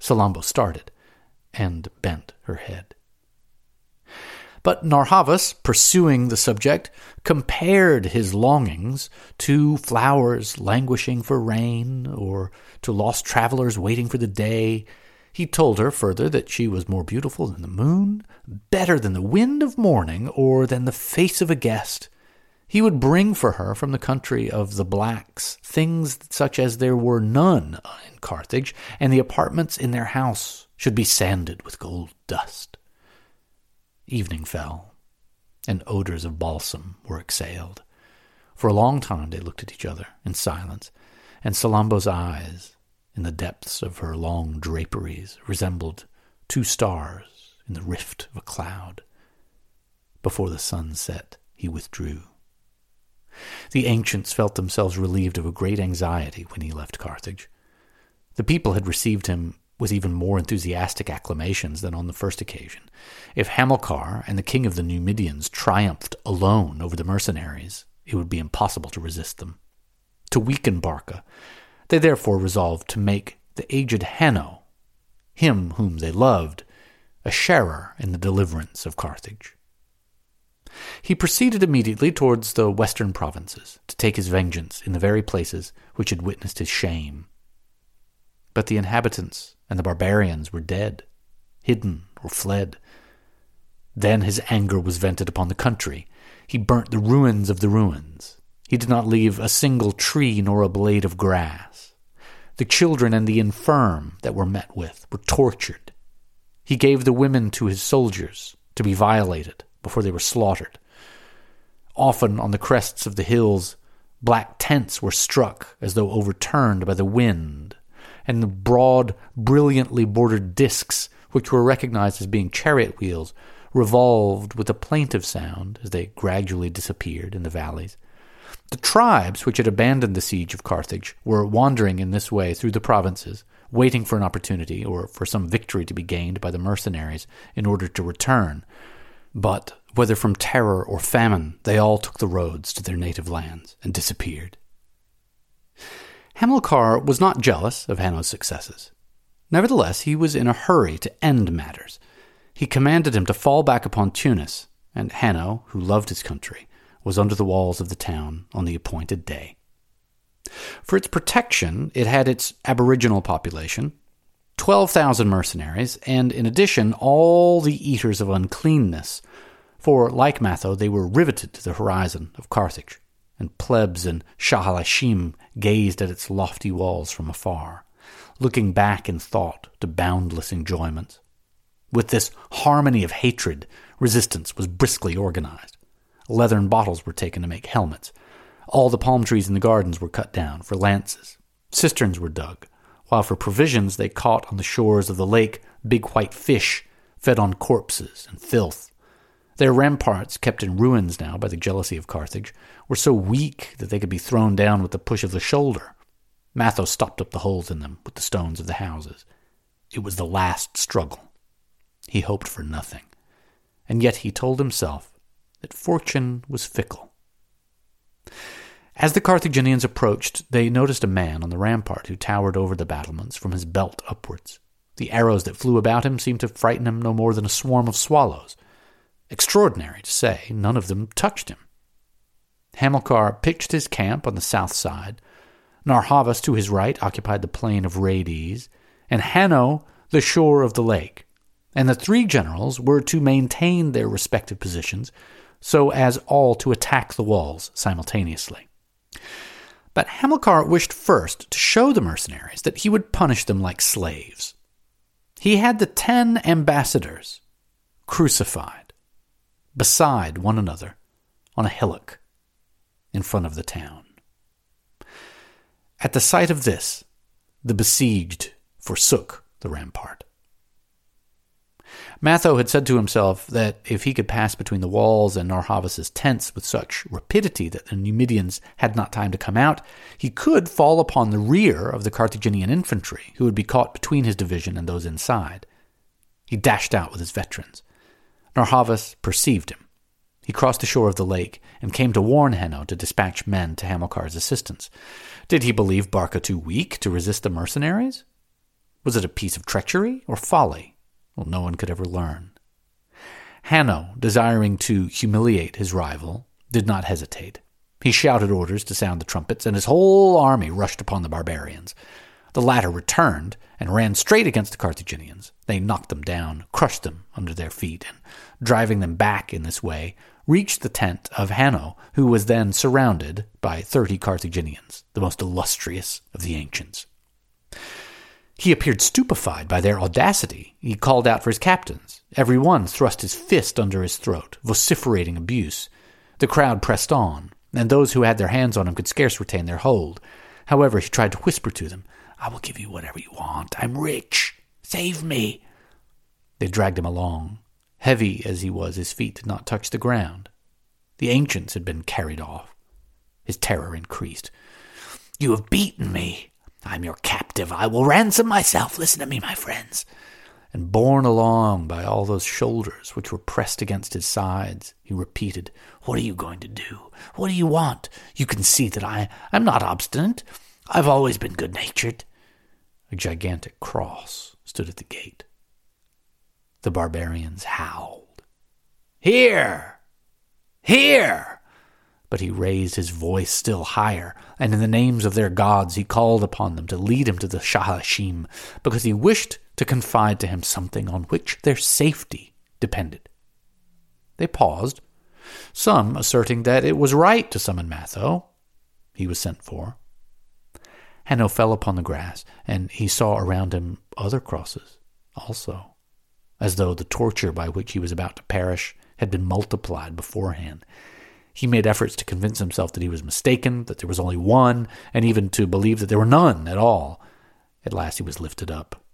Speaker 1: Salammbô started and bent her head. But Narr'Havas, pursuing the subject, compared his longings to flowers languishing for rain or to lost travelers waiting for the day. He told her further that she was more beautiful than the moon, better than the wind of morning, or than the face of a guest, he would bring for her from the country of the blacks things such as there were none in Carthage, and the apartments in their house should be sanded with gold dust. Evening fell, and odors of balsam were exhaled. For a long time they looked at each other in silence, and Salammbô's eyes, in the depths of her long draperies, resembled two stars in the rift of a cloud. Before the sun set, he withdrew. The ancients felt themselves relieved of a great anxiety when he left Carthage. The people had received him with even more enthusiastic acclamations than on the first occasion. If Hamilcar and the king of the Numidians triumphed alone over the mercenaries, it would be impossible to resist them. To weaken Barca, they therefore resolved to make the aged Hanno, him whom they loved, a sharer in the deliverance of Carthage. He proceeded immediately towards the western provinces to take his vengeance in the very places which had witnessed his shame. But the inhabitants and the barbarians were dead, hidden, or fled. Then his anger was vented upon the country. He burnt the ruins of the ruins. He did not leave a single tree nor a blade of grass. The children and the infirm that were met with were tortured. He gave the women to his soldiers to be violated before they were slaughtered. Often on the crests of the hills, black tents were struck as though overturned by the wind, and the broad, brilliantly bordered discs, which were recognized as being chariot wheels, revolved with a plaintive sound as they gradually disappeared in the valleys. The tribes which had abandoned the siege of Carthage were wandering in this way through the provinces, waiting for an opportunity or for some victory to be gained by the mercenaries in order to return, but, whether from terror or famine, they all took the roads to their native lands and disappeared. Hamilcar was not jealous of Hanno's successes. Nevertheless, he was in a hurry to end matters. He commanded him to fall back upon Tunis, and Hanno, who loved his country, was under the walls of the town on the appointed day. For its protection, it had its aboriginal population, 12,000 mercenaries, and in addition, all the eaters of uncleanness. For, like Matho, they were riveted to the horizon of Carthage, and plebs and Schalischim gazed at its lofty walls from afar, looking back in thought to boundless enjoyments. With this harmony of hatred, resistance was briskly organized. Leathern bottles were taken to make helmets. All the palm trees in the gardens were cut down for lances. Cisterns were dug while for provisions they caught on the shores of the lake big white fish fed on corpses and filth. Their ramparts, kept in ruins now by the jealousy of Carthage, were so weak that they could be thrown down with the push of the shoulder. Matho stopped up the holes in them with the stones of the houses. It was the last struggle. He hoped for nothing, and yet he told himself that fortune was fickle. As the Carthaginians approached, they noticed a man on the rampart who towered over the battlements from his belt upwards. The arrows that flew about him seemed to frighten him no more than a swarm of swallows. Extraordinary to say, none of them touched him. Hamilcar pitched his camp on the south side. Narr'Havas to his right occupied the plain of Rades, and Hanno the shore of the lake. And the three generals were to maintain their respective positions so as all to attack the walls simultaneously. But Hamilcar wished first to show the mercenaries that he would punish them like slaves. He had the ten ambassadors crucified beside one another on a hillock in front of the town. At the sight of this, the besieged forsook the rampart. Matho had said to himself that if he could pass between the walls and Narr'Havas's tents with such rapidity that the Numidians had not time to come out, he could fall upon the rear of the Carthaginian infantry, who would be caught between his division and those inside. He dashed out with his veterans. Narr'Havas perceived him. He crossed the shore of the lake and came to warn Hanno to dispatch men to Hamilcar's assistance. Did he believe Barca too weak to resist the mercenaries? Was it a piece of treachery or folly? Well, no one could ever learn. Hanno, desiring to humiliate his rival, did not hesitate. He shouted orders to sound the trumpets, and his whole army rushed upon the barbarians. The latter returned and ran straight against the Carthaginians. They knocked them down, crushed them under their feet, and driving them back in this way, reached the tent of Hanno, who was then surrounded by thirty Carthaginians, the most illustrious of the ancients. He appeared stupefied by their audacity. He called out for his captains. Every one thrust his fist under his throat, vociferating abuse. The crowd pressed on, and those who had their hands on him could scarce retain their hold. However, he tried to whisper to them, I will give you whatever you want. I'm rich. Save me. They dragged him along. Heavy as he was, his feet did not touch the ground. The ancients had been carried off. His terror increased. You have beaten me, I'm your captive. I will ransom myself. Listen to me, my friends. And borne along by all those shoulders which were pressed against his sides, he repeated, What are you going to do? What do you want? You can see that I am not obstinate. I've always been good natured. A gigantic cross stood at the gate. The barbarians howled. Here! Here! But he raised his voice still higher, and in the names of their gods he called upon them to lead him to the Schalischim, because he wished to confide to him something on which their safety depended. They paused, some asserting that it was right to summon Matho. He was sent for. Hanno fell upon the grass, and he saw around him other crosses also, as though the torture by which he was about to perish had been multiplied beforehand, he made efforts to convince himself that he was mistaken, that there was only one, and even to believe that there were none at all. At last he was lifted up.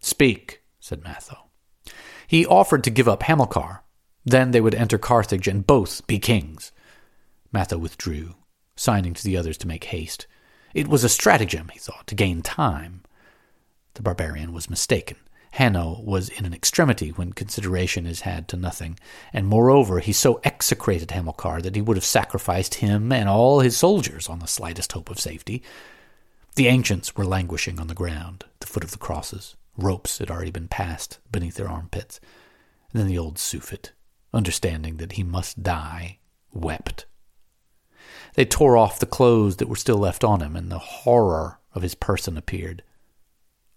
Speaker 1: Speak, said Matho. He offered to give up Hamilcar. Then they would enter Carthage and both be kings. Matho withdrew, signing to the others to make haste. It was a stratagem, he thought, to gain time. The barbarian was mistaken. Hanno was in an extremity when consideration is had to nothing, and moreover he so execrated Hamilcar that he would have sacrificed him and all his soldiers on the slightest hope of safety. The ancients were languishing on the ground, at the foot of the crosses. Ropes had already been passed beneath their armpits. And then the old Suffet, understanding that he must die, wept. They tore off the clothes that were still left on him, and the horror of his person appeared.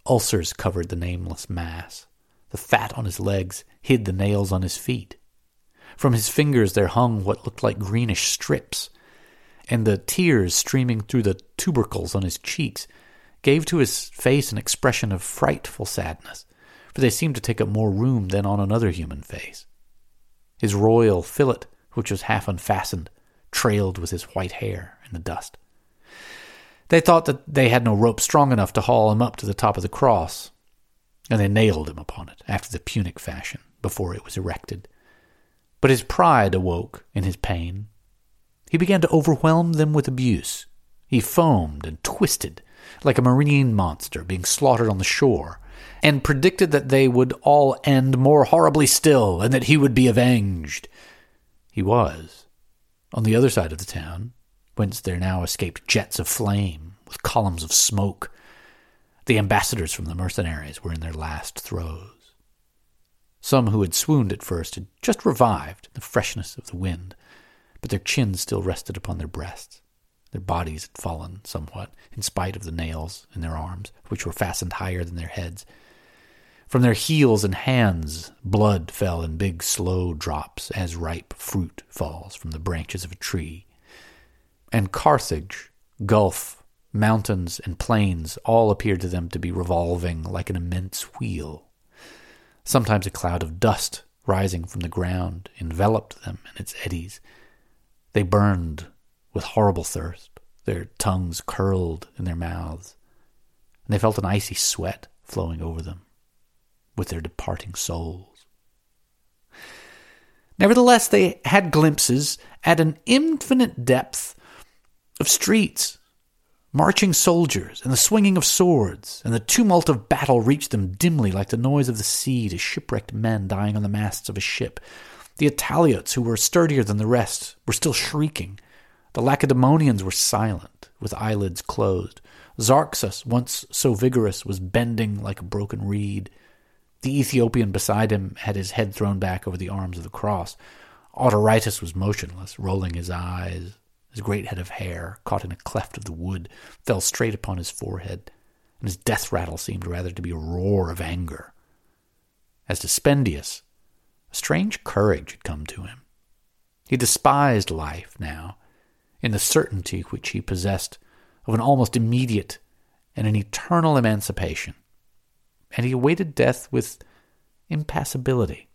Speaker 1: Ulcers covered the nameless mass. The fat on his legs hid the nails on his feet. From his fingers there hung what looked like greenish strips, and the tears streaming through the tubercles on his cheeks gave to his face an expression of frightful sadness, for they seemed to take up more room than on another human face. His royal fillet, which was half unfastened, trailed with his white hair in the dust. They thought that they had no rope strong enough to haul him up to the top of the cross, and they nailed him upon it after the Punic fashion before it was erected. But his pride awoke in his pain. He began to overwhelm them with abuse. He foamed and twisted like a marine monster being slaughtered on the shore, and predicted that they would all end more horribly still, and that he would be avenged. He was. On the other side of the town, whence there now escaped jets of flame with columns of smoke. The ambassadors from the mercenaries were in their last throes. Some who had swooned at first had just revived the freshness of the wind, but their chins still rested upon their breasts. Their bodies had fallen somewhat, in spite of the nails in their arms, which were fastened higher than their heads. From their heels and hands, blood fell in big, slow drops, as ripe fruit falls from the branches of a tree. And Carthage, gulf, mountains, and plains all appeared to them to be revolving like an immense wheel. Sometimes a cloud of dust rising from the ground enveloped them in its eddies. They burned with horrible thirst. Their tongues curled in their mouths, and they felt an icy sweat flowing over them with their departing souls. Nevertheless, they had glimpses at an infinite depth of streets, marching soldiers, and the swinging of swords, and the tumult of battle reached them dimly like the noise of the sea to shipwrecked men dying on the masts of a ship. The Italiots, who were sturdier than the rest, were still shrieking. The Lacedaemonians were silent, with eyelids closed. Zarxas, once so vigorous, was bending like a broken reed. The Ethiopian beside him had his head thrown back over the arms of the cross. Autaritus was motionless, rolling his eyes, his great head of hair, caught in a cleft of the wood, fell straight upon his forehead, and his death rattle seemed rather to be a roar of anger. As to Spendius, a strange courage had come to him. He despised life now, in the certainty which he possessed of an almost immediate and an eternal emancipation, and he awaited death with impassibility.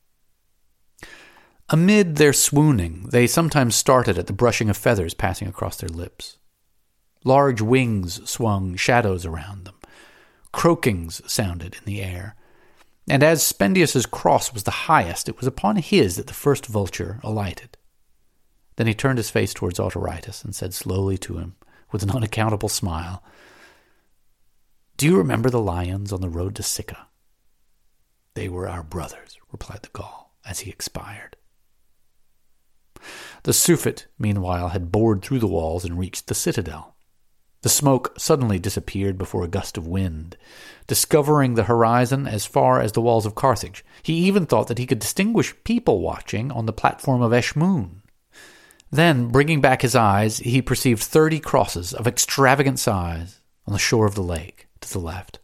Speaker 1: Amid their swooning, they sometimes started at the brushing of feathers passing across their lips. Large wings swung shadows around them. Croakings sounded in the air. And as Spendius's cross was the highest, it was upon his that the first vulture alighted. Then he turned his face towards Autaritus and said slowly to him, with an unaccountable smile, Do you remember the lions on the road to Sicca? They were our brothers, replied the Gaul, as he expired. The Suffet, meanwhile, had bored through the walls and reached the citadel. The smoke suddenly disappeared before a gust of wind, discovering the horizon as far as the walls of Carthage. He even thought that he could distinguish people watching on the platform of Eschmoun. Then, bringing back his eyes, he perceived thirty crosses of extravagant size on the shore of the lake to the left.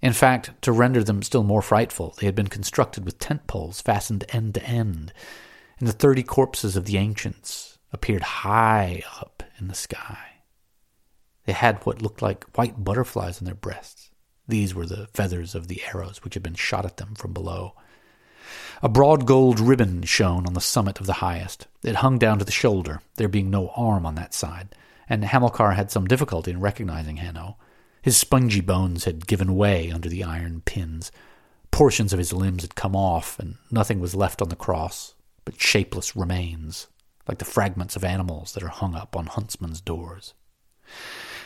Speaker 1: In fact, to render them still more frightful, they had been constructed with tent poles fastened end to end, and the thirty corpses of the ancients appeared high up in the sky. They had what looked like white butterflies on their breasts. These were the feathers of the arrows which had been shot at them from below. A broad gold ribbon shone on the summit of the highest. It hung down to the shoulder, there being no arm on that side, and Hamilcar had some difficulty in recognizing Hanno. His spongy bones had given way under the iron pins. Portions of his limbs had come off, and nothing was left on the cross but shapeless remains, like the fragments of animals that are hung up on huntsmen's doors.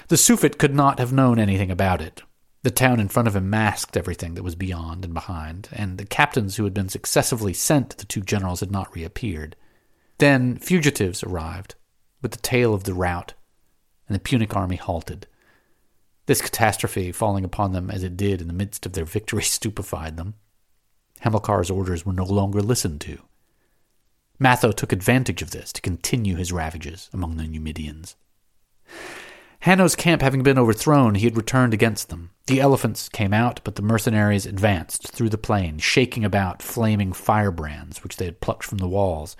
Speaker 1: The Suffet could not have known anything about it. The town in front of him masked everything that was beyond and behind, and the captains who had been successively sent to the two generals had not reappeared. Then fugitives arrived, with the tale of the rout, and the Punic army halted. This catastrophe, falling upon them as it did in the midst of their victory, stupefied them. Hamilcar's orders were no longer listened to. Matho took advantage of this to continue his ravages among the Numidians. Hanno's camp having been overthrown, he had returned against them. The elephants came out, but the mercenaries advanced through the plain, shaking about flaming firebrands which they had plucked from the walls,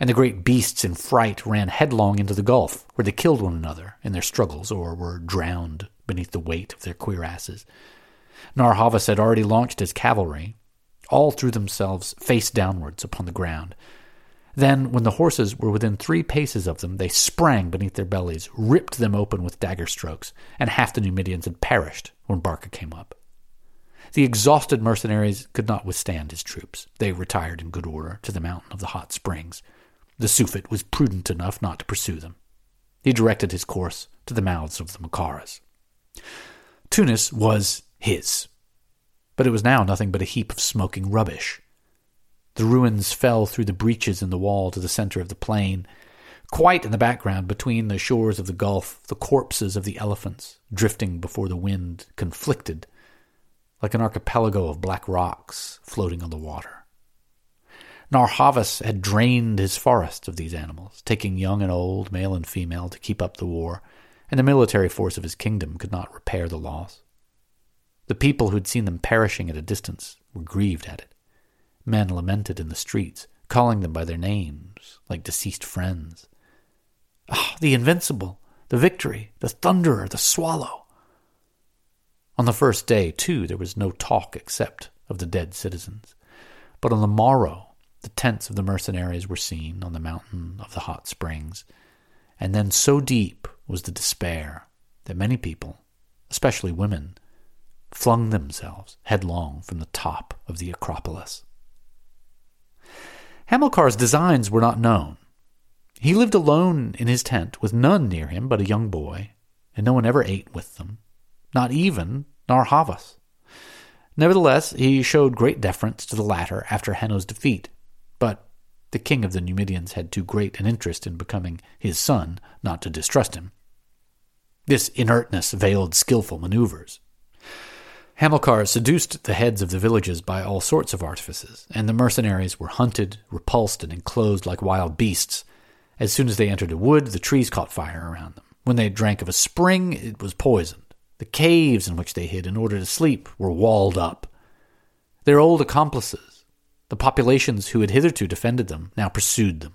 Speaker 1: and the great beasts in fright ran headlong into the gulf, where they killed one another in their struggles or were drowned beneath the weight of their cuirasses. Narr'Havas had already launched his cavalry. All threw themselves face downwards upon the ground, then, when the horses were within three paces of them, they sprang beneath their bellies, ripped them open with dagger strokes, and half the Numidians had perished when Barca came up. The exhausted mercenaries could not withstand his troops. They retired in good order to the mountain of the hot springs. The Suffet was prudent enough not to pursue them. He directed his course to the mouths of the Macaras. Tunis was his, but it was now nothing but a heap of smoking rubbish. The ruins fell through the breaches in the wall to the center of the plain. Quite in the background, between the shores of the Gulf, the corpses of the elephants, drifting before the wind, conflicted, like an archipelago of black rocks floating on the water. Narr'Havas had drained his forests of these animals, taking young and old, male and female, to keep up the war, and the military force of his kingdom could not repair the loss. The people who had seen them perishing at a distance were grieved at it. Men lamented in the streets, calling them by their names, like deceased friends. Ah, the invincible, the victory, the thunderer, the swallow. On the first day, too, there was no talk except of the dead citizens. But on the morrow, the tents of the mercenaries were seen on the mountain of the hot springs, and then so deep was the despair that many people, especially women, flung themselves headlong from the top of the Acropolis. Hamilcar's designs were not known. He lived alone in his tent with none near him but a young boy, and no one ever ate with them, not even Narr'Havas. Nevertheless, he showed great deference to the latter after Hanno's defeat, but the king of the Numidians had too great an interest in becoming his son not to distrust him. This inertness veiled skilful maneuvers. Hamilcar seduced the heads of the villages by all sorts of artifices, and the mercenaries were hunted, repulsed, and enclosed like wild beasts. As soon as they entered a wood, the trees caught fire around them. When they drank of a spring, it was poisoned. The caves in which they hid in order to sleep were walled up. Their old accomplices, the populations who had hitherto defended them, now pursued them,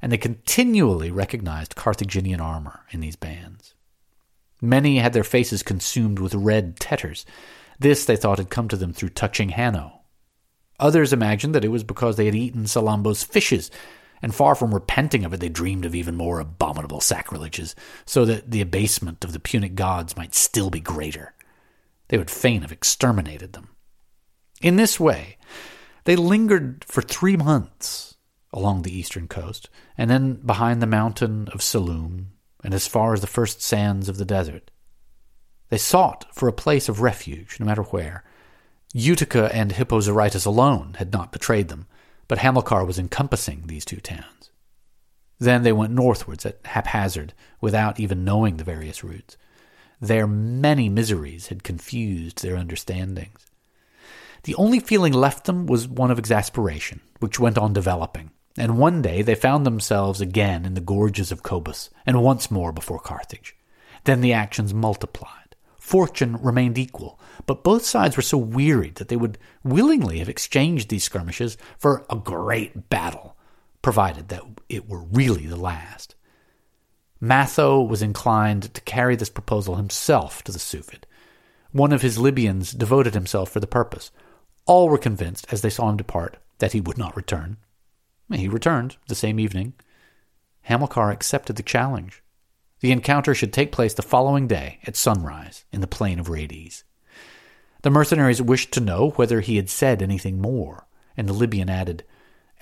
Speaker 1: and they continually recognized Carthaginian armor in these bands. Many had their faces consumed with red tetters. This they thought had come to them through touching Hanno. Others imagined that it was because they had eaten Salammbô's fishes, and far from repenting of it, they dreamed of even more abominable sacrileges, so that the abasement of the Punic gods might still be greater. They would fain have exterminated them. In this way, they lingered for three months along the eastern coast, and then behind the mountain of Saloum, and as far as the first sands of the desert. They sought for a place of refuge, no matter where. Utica and Hippo Zarytus alone had not betrayed them, but Hamilcar was encompassing these two towns. Then they went northwards at haphazard, without even knowing the various routes. Their many miseries had confused their understandings. The only feeling left them was one of exasperation, which went on developing, and one day they found themselves again in the gorges of Cobus, and once more before Carthage. Then the actions multiplied. Fortune remained equal, but both sides were so wearied that they would willingly have exchanged these skirmishes for a great battle, provided that it were really the last. Matho was inclined to carry this proposal himself to the Suffet. One of his Libyans devoted himself for the purpose. All were convinced, as they saw him depart, that he would not return. He returned the same evening. Hamilcar accepted the challenge. The encounter should take place the following day at sunrise in the plain of Rades. The mercenaries wished to know whether he had said anything more, and the Libyan added,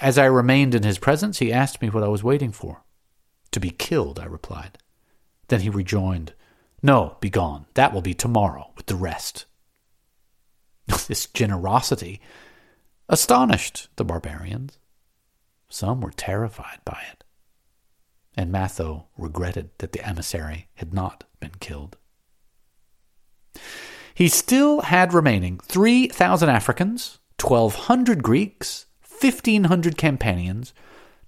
Speaker 1: As I remained in his presence, he asked me what I was waiting for. To be killed, I replied. Then he rejoined, No, begone. That will be tomorrow with the rest. This generosity astonished the barbarians. Some were terrified by it. And Matho regretted that the emissary had not been killed. He still had remaining 3,000 Africans, 1,200 Greeks, 1,500 Campanians,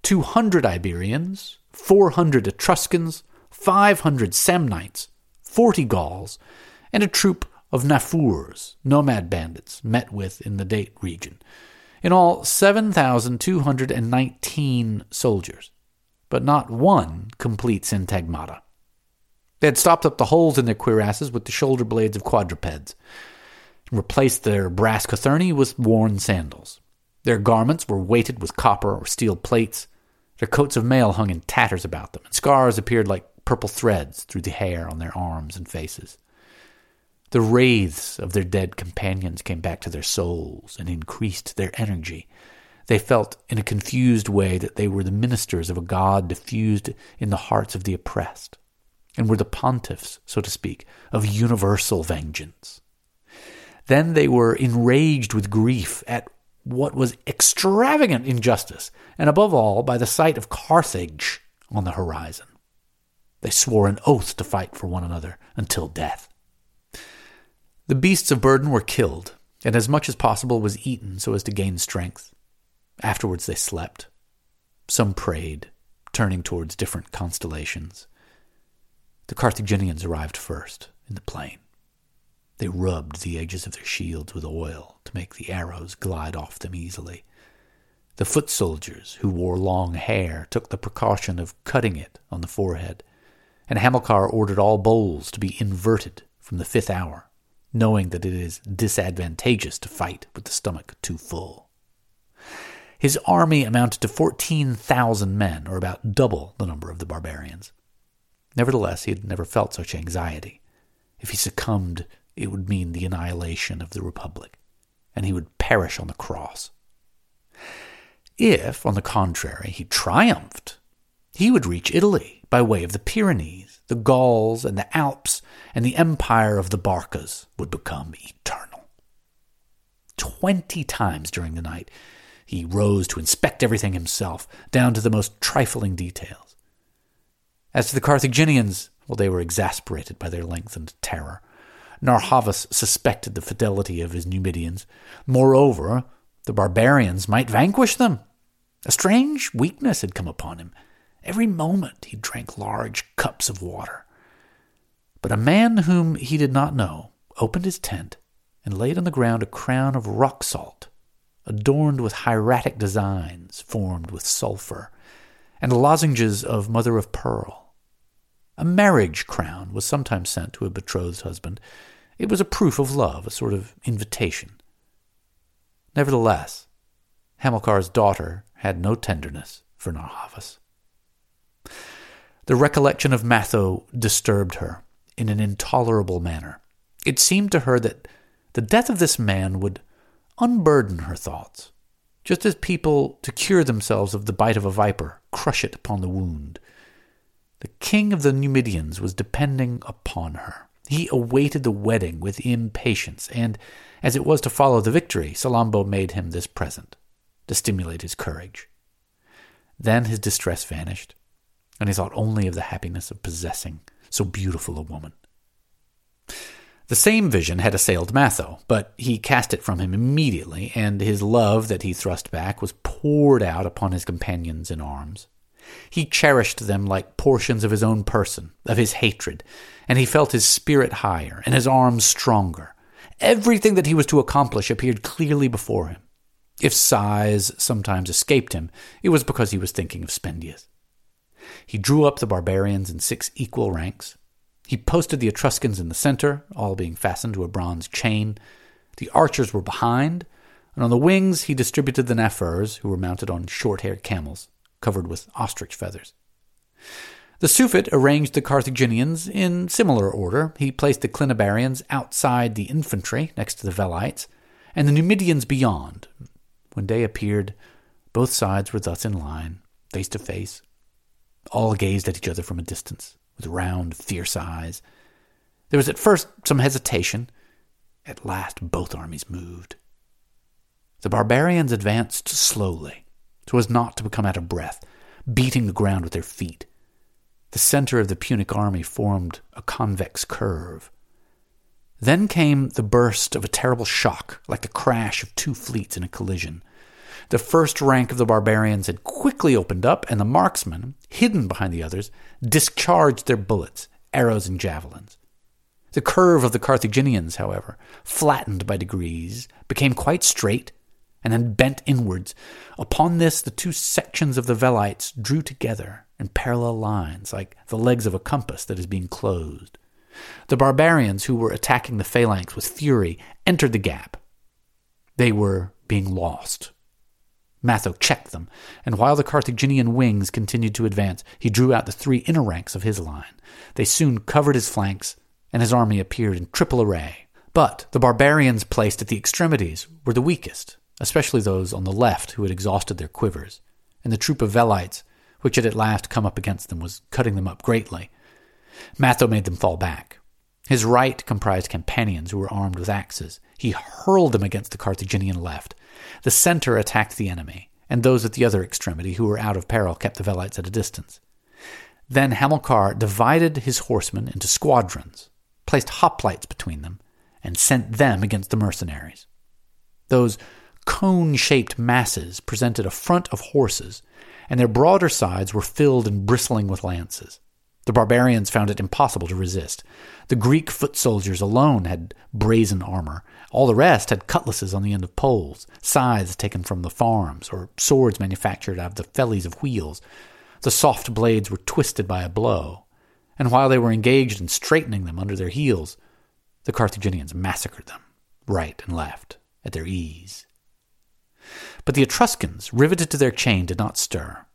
Speaker 1: 200 Iberians, 400 Etruscans, 500 Samnites, 40 Gauls, and a troop of Nafurs, nomad bandits, met with in the Date region, in all, 7,219 soldiers, but not one complete syntagmata. They had stopped up the holes in their cuirasses with the shoulder blades of quadrupeds, and replaced their brass cothurni with worn sandals. Their garments were weighted with copper or steel plates. Their coats of mail hung in tatters about them, and scars appeared like purple threads through the hair on their arms and faces. The wraiths of their dead companions came back to their souls and increased their energy. They felt in a confused way that they were the ministers of a God diffused in the hearts of the oppressed, and were the pontiffs, so to speak, of universal vengeance. Then they were enraged with grief at what was extravagant injustice, and above all by the sight of Carthage on the horizon. They swore an oath to fight for one another until death. The beasts of burden were killed, and as much as possible was eaten so as to gain strength. Afterwards they slept. Some prayed, turning towards different constellations. The Carthaginians arrived first in the plain. They rubbed the edges of their shields with oil to make the arrows glide off them easily. The foot soldiers, who wore long hair, took the precaution of cutting it on the forehead, and Hamilcar ordered all bowls to be inverted from the fifth hour, knowing that it is disadvantageous to fight with the stomach too full. His army amounted to 14,000 men, or about double the number of the barbarians. Nevertheless, he had never felt such anxiety. If he succumbed, it would mean the annihilation of the Republic, and he would perish on the cross. If, on the contrary, he triumphed, he would reach Italy by way of the Pyrenees, the Gauls, and the Alps, and the empire of the Barcas would become eternal. Twenty times during the night he rose to inspect everything himself, down to the most trifling details. As to the Carthaginians, well, they were exasperated by their lengthened terror. Narr'Havas suspected the fidelity of his Numidians. Moreover, the barbarians might vanquish them. A strange weakness had come upon him. Every moment he drank large cups of water. But a man whom he did not know opened his tent and laid on the ground a crown of rock salt, adorned with hieratic designs formed with sulphur, and lozenges of mother of pearl. A marriage crown was sometimes sent to a betrothed husband. It was a proof of love, a sort of invitation. Nevertheless, Hamilcar's daughter had no tenderness for Narr'Havas. The recollection of Matho disturbed her in an intolerable manner. It seemed to her that the death of this man would unburden her thoughts, just as people, to cure themselves of the bite of a viper, crush it upon the wound. The king of the Numidians was depending upon her. He awaited the wedding with impatience, and as it was to follow the victory, Salammbô made him this present to stimulate his courage. Then his distress vanished, and he thought only of the happiness of possessing so beautiful a woman. The same vision had assailed Matho, but he cast it from him immediately, and his love that he thrust back was poured out upon his companions in arms. He cherished them like portions of his own person, of his hatred, and he felt his spirit higher and his arms stronger. Everything that he was to accomplish appeared clearly before him. If sighs sometimes escaped him, it was because he was thinking of Spendius. He drew up the barbarians in six equal ranks. He posted the Etruscans in the center, all being fastened to a bronze chain. The archers were behind, and on the wings he distributed the Nafurs, who were mounted on short haired camels, covered with ostrich feathers. The Suffet arranged the Carthaginians in similar order. He placed the Clinabarians outside the infantry, next to the Velites, and the Numidians beyond. When day appeared, both sides were thus in line, face to face. All gazed at each other from a distance, with round, fierce eyes. There was at first some hesitation. At last, both armies moved. The barbarians advanced slowly, so as not to become out of breath, beating the ground with their feet. The center of the Punic army formed a convex curve. Then came the burst of a terrible shock, like the crash of two fleets in a collision. The first rank of the barbarians had quickly opened up, and the marksmen, hidden behind the others, discharged their bullets, arrows, and javelins. The curve of the Carthaginians, however, flattened by degrees, became quite straight, and then bent inwards. Upon this, the two sections of the Velites drew together in parallel lines, like the legs of a compass that is being closed. The barbarians, who were attacking the phalanx with fury, entered the gap. They were being lost. Matho checked them, and while the Carthaginian wings continued to advance, he drew out the three inner ranks of his line. They soon covered his flanks, and his army appeared in triple array. But the barbarians placed at the extremities were the weakest, especially those on the left who had exhausted their quivers, and the troop of Velites which had at last come up against them, was cutting them up greatly. Matho made them fall back. His right comprised Campanians who were armed with axes. He hurled them against the Carthaginian left. The center attacked the enemy, and those at the other extremity who were out of peril kept the Velites at a distance. Then Hamilcar divided his horsemen into squadrons, placed hoplites between them, and sent them against the mercenaries. Those cone shaped masses presented a front of horses, and their broader sides were filled and bristling with lances. The barbarians found it impossible to resist. The Greek foot soldiers alone had brazen armor. All the rest had cutlasses on the end of poles, scythes taken from the farms, or swords manufactured out of the fellies of wheels. The soft blades were twisted by a blow, and while they were engaged in straightening them under their heels, the Carthaginians massacred them, right and left, at their ease. But the Etruscans, riveted to their chain, did not stir.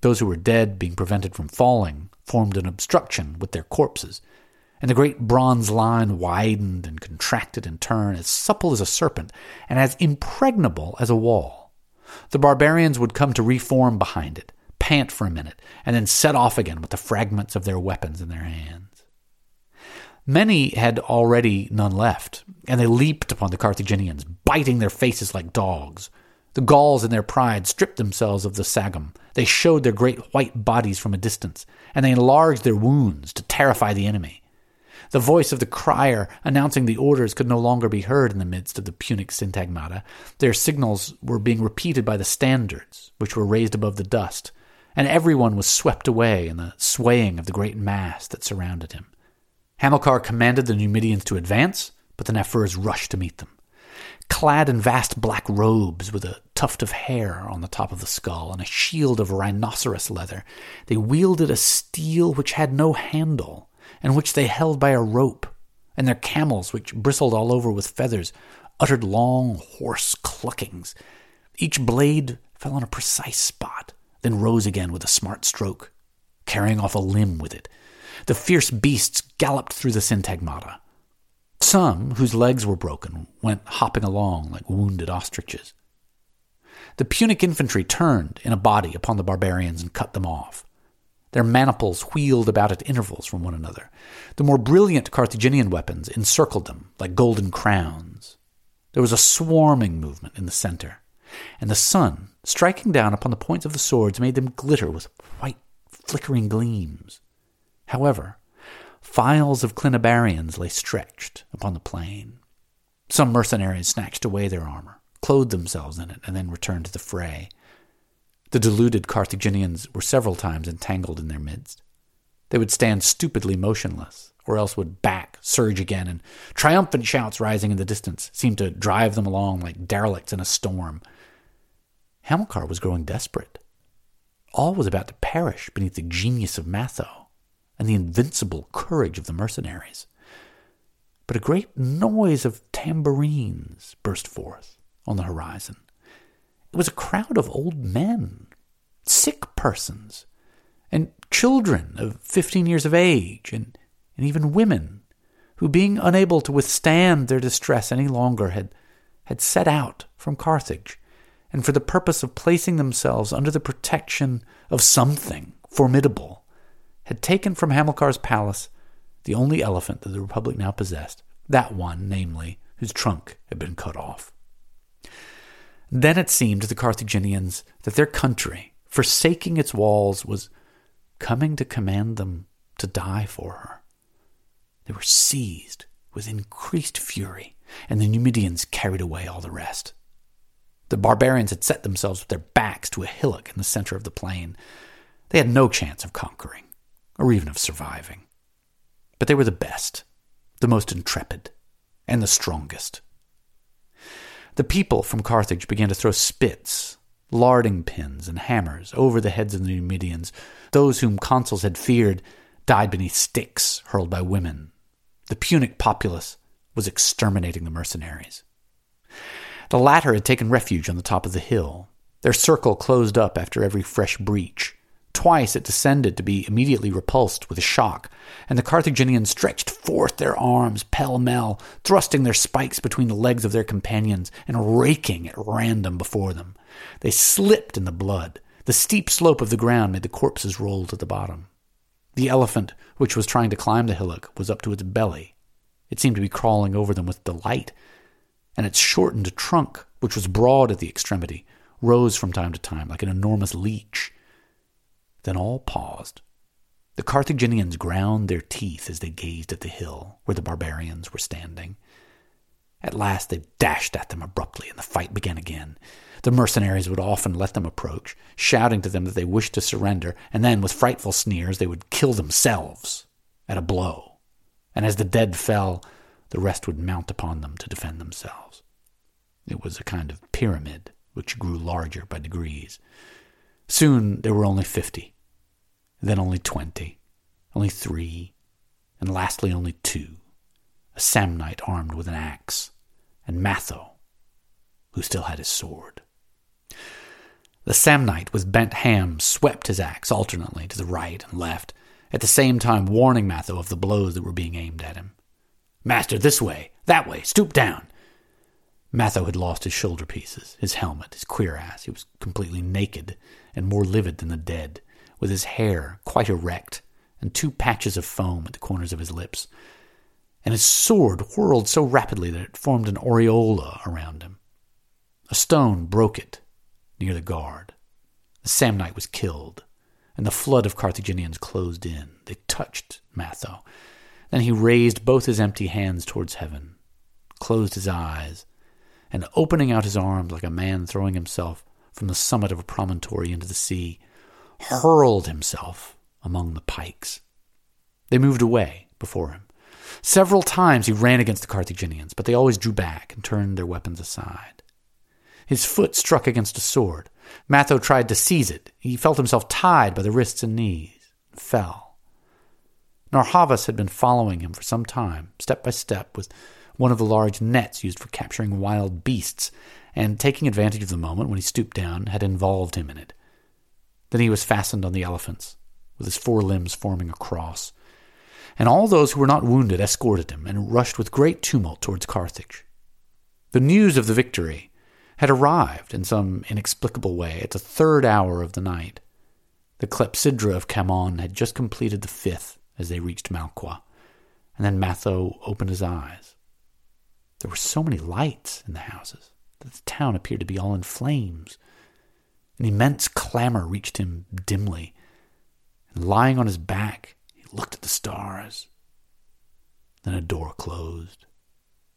Speaker 1: Those who were dead, being prevented from falling, formed an obstruction with their corpses, and the great bronze line widened and contracted in turn, as supple as a serpent and as impregnable as a wall. The barbarians would come to reform behind it, pant for a minute, and then set off again with the fragments of their weapons in their hands. Many had already none left, and they leaped upon the Carthaginians, biting their faces like dogs. The Gauls, in their pride, stripped themselves of the sagum. They showed their great white bodies from a distance, and they enlarged their wounds to terrify the enemy. The voice of the crier announcing the orders could no longer be heard in the midst of the Punic syntagmata. Their signals were being repeated by the standards, which were raised above the dust, and everyone was swept away in the swaying of the great mass that surrounded him. Hamilcar commanded the Numidians to advance, but the Nafurs rushed to meet them. Clad in vast black robes with a tuft of hair on the top of the skull and a shield of rhinoceros leather, they wielded a steel which had no handle and which they held by a rope, and their camels, which bristled all over with feathers, uttered long, hoarse cluckings. Each blade fell on a precise spot, then rose again with a smart stroke, carrying off a limb with it. The fierce beasts galloped through the syntagmata. Some, whose legs were broken, went hopping along like wounded ostriches. The Punic infantry turned in a body upon the barbarians and cut them off. Their maniples wheeled about at intervals from one another. The more brilliant Carthaginian weapons encircled them like golden crowns. There was a swarming movement in the center, and the sun, striking down upon the points of the swords, made them glitter with white, flickering gleams. However, files of Clinabarians lay stretched upon the plain. Some mercenaries snatched away their armor, clothed themselves in it, and then returned to the fray. The deluded Carthaginians were several times entangled in their midst. They would stand stupidly motionless, or else would back, surge again, and triumphant shouts rising in the distance seemed to drive them along like derelicts in a storm. Hamilcar was growing desperate. All was about to perish beneath the genius of Matho and the invincible courage of the mercenaries. But a great noise of tambourines burst forth on the horizon. It was a crowd of old men, sick persons, and children of fifteen years of age, and, and even women, who, being unable to withstand their distress any longer, had, had set out from Carthage, and for the purpose of placing themselves under the protection of something formidable, had taken from Hamilcar's palace the only elephant that the Republic now possessed, that one, namely, whose trunk had been cut off. Then it seemed to the Carthaginians that their country, forsaking its walls, was coming to command them to die for her. They were seized with increased fury, and the Numidians carried away all the rest. The barbarians had set themselves with their backs to a hillock in the center of the plain. They had no chance of conquering, or even of surviving. But they were the best, the most intrepid, and the strongest. The people from Carthage began to throw spits, larding pins, and hammers over the heads of the Numidians. Those whom consuls had feared died beneath sticks hurled by women. The Punic populace was exterminating the mercenaries. The latter had taken refuge on the top of the hill. Their circle closed up after every fresh breach. Twice it descended to be immediately repulsed with a shock, and the Carthaginians stretched forth their arms pell mell, thrusting their spikes between the legs of their companions and raking at random before them. They slipped in the blood. The steep slope of the ground made the corpses roll to the bottom. The elephant, which was trying to climb the hillock, was up to its belly. It seemed to be crawling over them with delight, and its shortened trunk, which was broad at the extremity, rose from time to time like an enormous leech then all paused. The Carthaginians ground their teeth as they gazed at the hill where the barbarians were standing. At last they dashed at them abruptly, and the fight began again. The mercenaries would often let them approach, shouting to them that they wished to surrender, and then, with frightful sneers, they would kill themselves at a blow. And as the dead fell, the rest would mount upon them to defend themselves. It was a kind of pyramid, which grew larger by degrees. Soon there were only fifty, then only twenty, only three, and lastly only two a Samnite armed with an axe, and Matho, who still had his sword. The Samnite with bent ham swept his axe alternately to the right and left, at the same time warning Matho of the blows that were being aimed at him. Master, this way, that way, stoop down. Matho had lost his shoulder pieces, his helmet, his cuirass. He was completely naked and more livid than the dead, with his hair quite erect and two patches of foam at the corners of his lips and his sword whirled so rapidly that it formed an aureola around him. A stone broke it near the guard. The Samnite was killed, and the flood of Carthaginians closed in. They touched Matho. Then he raised both his empty hands towards heaven, closed his eyes, and opening out his arms like a man throwing himself from the summit of a promontory into the sea, hurled himself among the pikes. They moved away before him. Several times he ran against the Carthaginians, but they always drew back and turned their weapons aside. His foot struck against a sword. Matho tried to seize it. He felt himself tied by the wrists and knees, and fell. Narr'Havas had been following him for some time, step by step, with one of the large nets used for capturing wild beasts, and taking advantage of the moment when he stooped down, had involved him in it. Then he was fastened on the elephants, with his four limbs forming a cross, and all those who were not wounded escorted him and rushed with great tumult towards Carthage. The news of the victory had arrived in some inexplicable way at the third hour of the night. The clepsydra of Khamon had just completed the fifth as they reached Malqua, and then Matho opened his eyes. There were so many lights in the houses the town appeared to be all in flames. An immense clamor reached him dimly, and lying on his back, he looked at the stars. Then a door closed,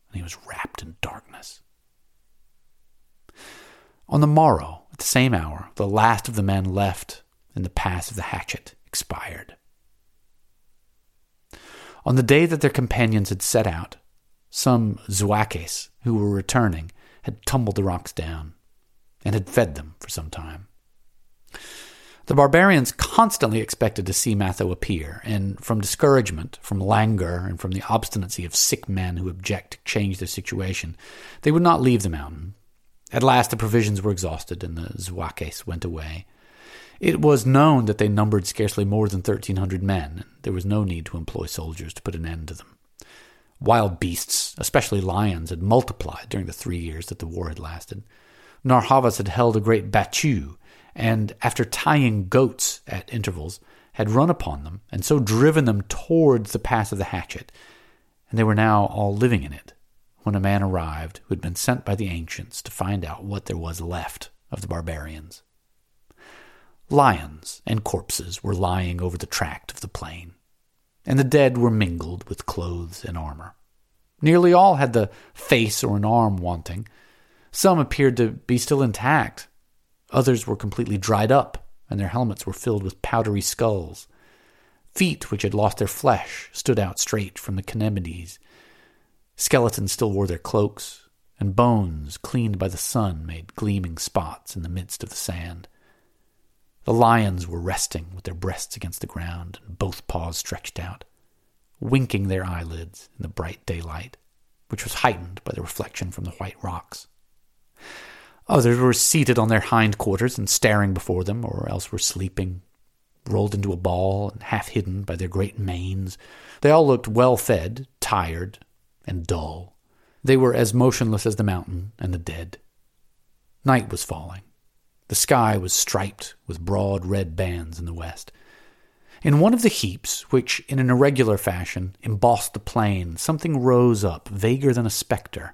Speaker 1: and he was wrapped in darkness. On the morrow, at the same hour, the last of the men left in the pass of the hatchet expired. On the day that their companions had set out, some Zouaches who were returning had tumbled the rocks down and had fed them for some time. The barbarians constantly expected to see Matho appear, and from discouragement, from languor, and from the obstinacy of sick men who object to change their situation, they would not leave the mountain. At last the provisions were exhausted, and the Zouaches went away. It was known that they numbered scarcely more than thirteen hundred men, and there was no need to employ soldiers to put an end to them. Wild beasts, especially lions, had multiplied during the three years that the war had lasted. Narr'Havas had held a great battue and after tying goats at intervals, had run upon them, and so driven them towards the pass of the hatchet, and they were now all living in it, when a man arrived who had been sent by the ancients to find out what there was left of the barbarians. Lions and corpses were lying over the tract of the plain, and the dead were mingled with clothes and armor. Nearly all had the face or an arm wanting. Some appeared to be still intact, Others were completely dried up, and their helmets were filled with powdery skulls. Feet which had lost their flesh stood out straight from the cnemides. Skeletons still wore their cloaks, and bones, cleaned by the sun, made gleaming spots in the midst of the sand. The lions were resting with their breasts against the ground and both paws stretched out, winking their eyelids in the bright daylight, which was heightened by the reflection from the white rocks. Others were seated on their hind quarters and staring before them, or else were sleeping, rolled into a ball and half hidden by their great manes. They all looked well fed, tired, and dull. They were as motionless as the mountain and the dead. Night was falling. The sky was striped with broad red bands in the west. In one of the heaps, which in an irregular fashion embossed the plain, something rose up, vaguer than a spectre,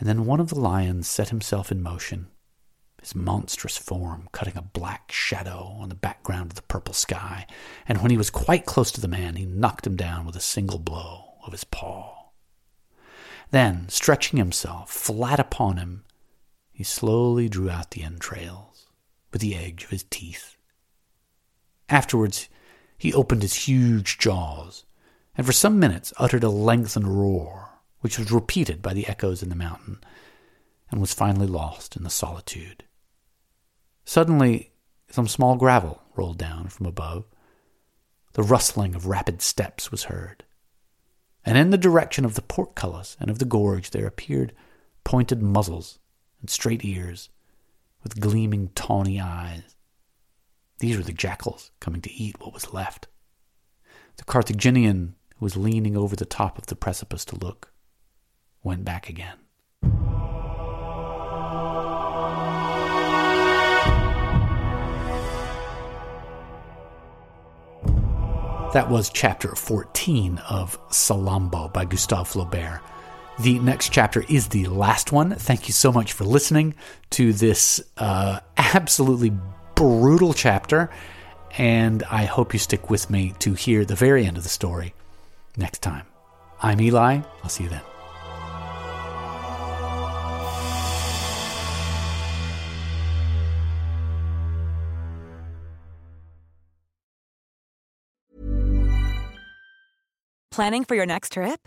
Speaker 1: and then one of the lions set himself in motion, his monstrous form cutting a black shadow on the background of the purple sky, and when he was quite close to the man, he knocked him down with a single blow of his paw. Then, stretching himself flat upon him, he slowly drew out the entrails with the edge of his teeth. Afterwards, he opened his huge jaws, and for some minutes uttered a lengthened roar, which was repeated by the echoes in the mountain, and was finally lost in the solitude. Suddenly, some small gravel rolled down from above. The rustling of rapid steps was heard. And in the direction of the portcullis and of the gorge there appeared pointed muzzles and straight ears, with gleaming tawny eyes. These were the jackals coming to eat what was left. The Carthaginian, who was leaning over the top of the precipice to look, went back again. That was chapter 14 of Salammbô by Gustave Flaubert. The next chapter is the last one. Thank you so much for listening to this uh, absolutely brutal chapter, and I hope you stick with me to hear the very end of the story next time. I'm Eli. I'll see you then.
Speaker 2: Planning for your next trip?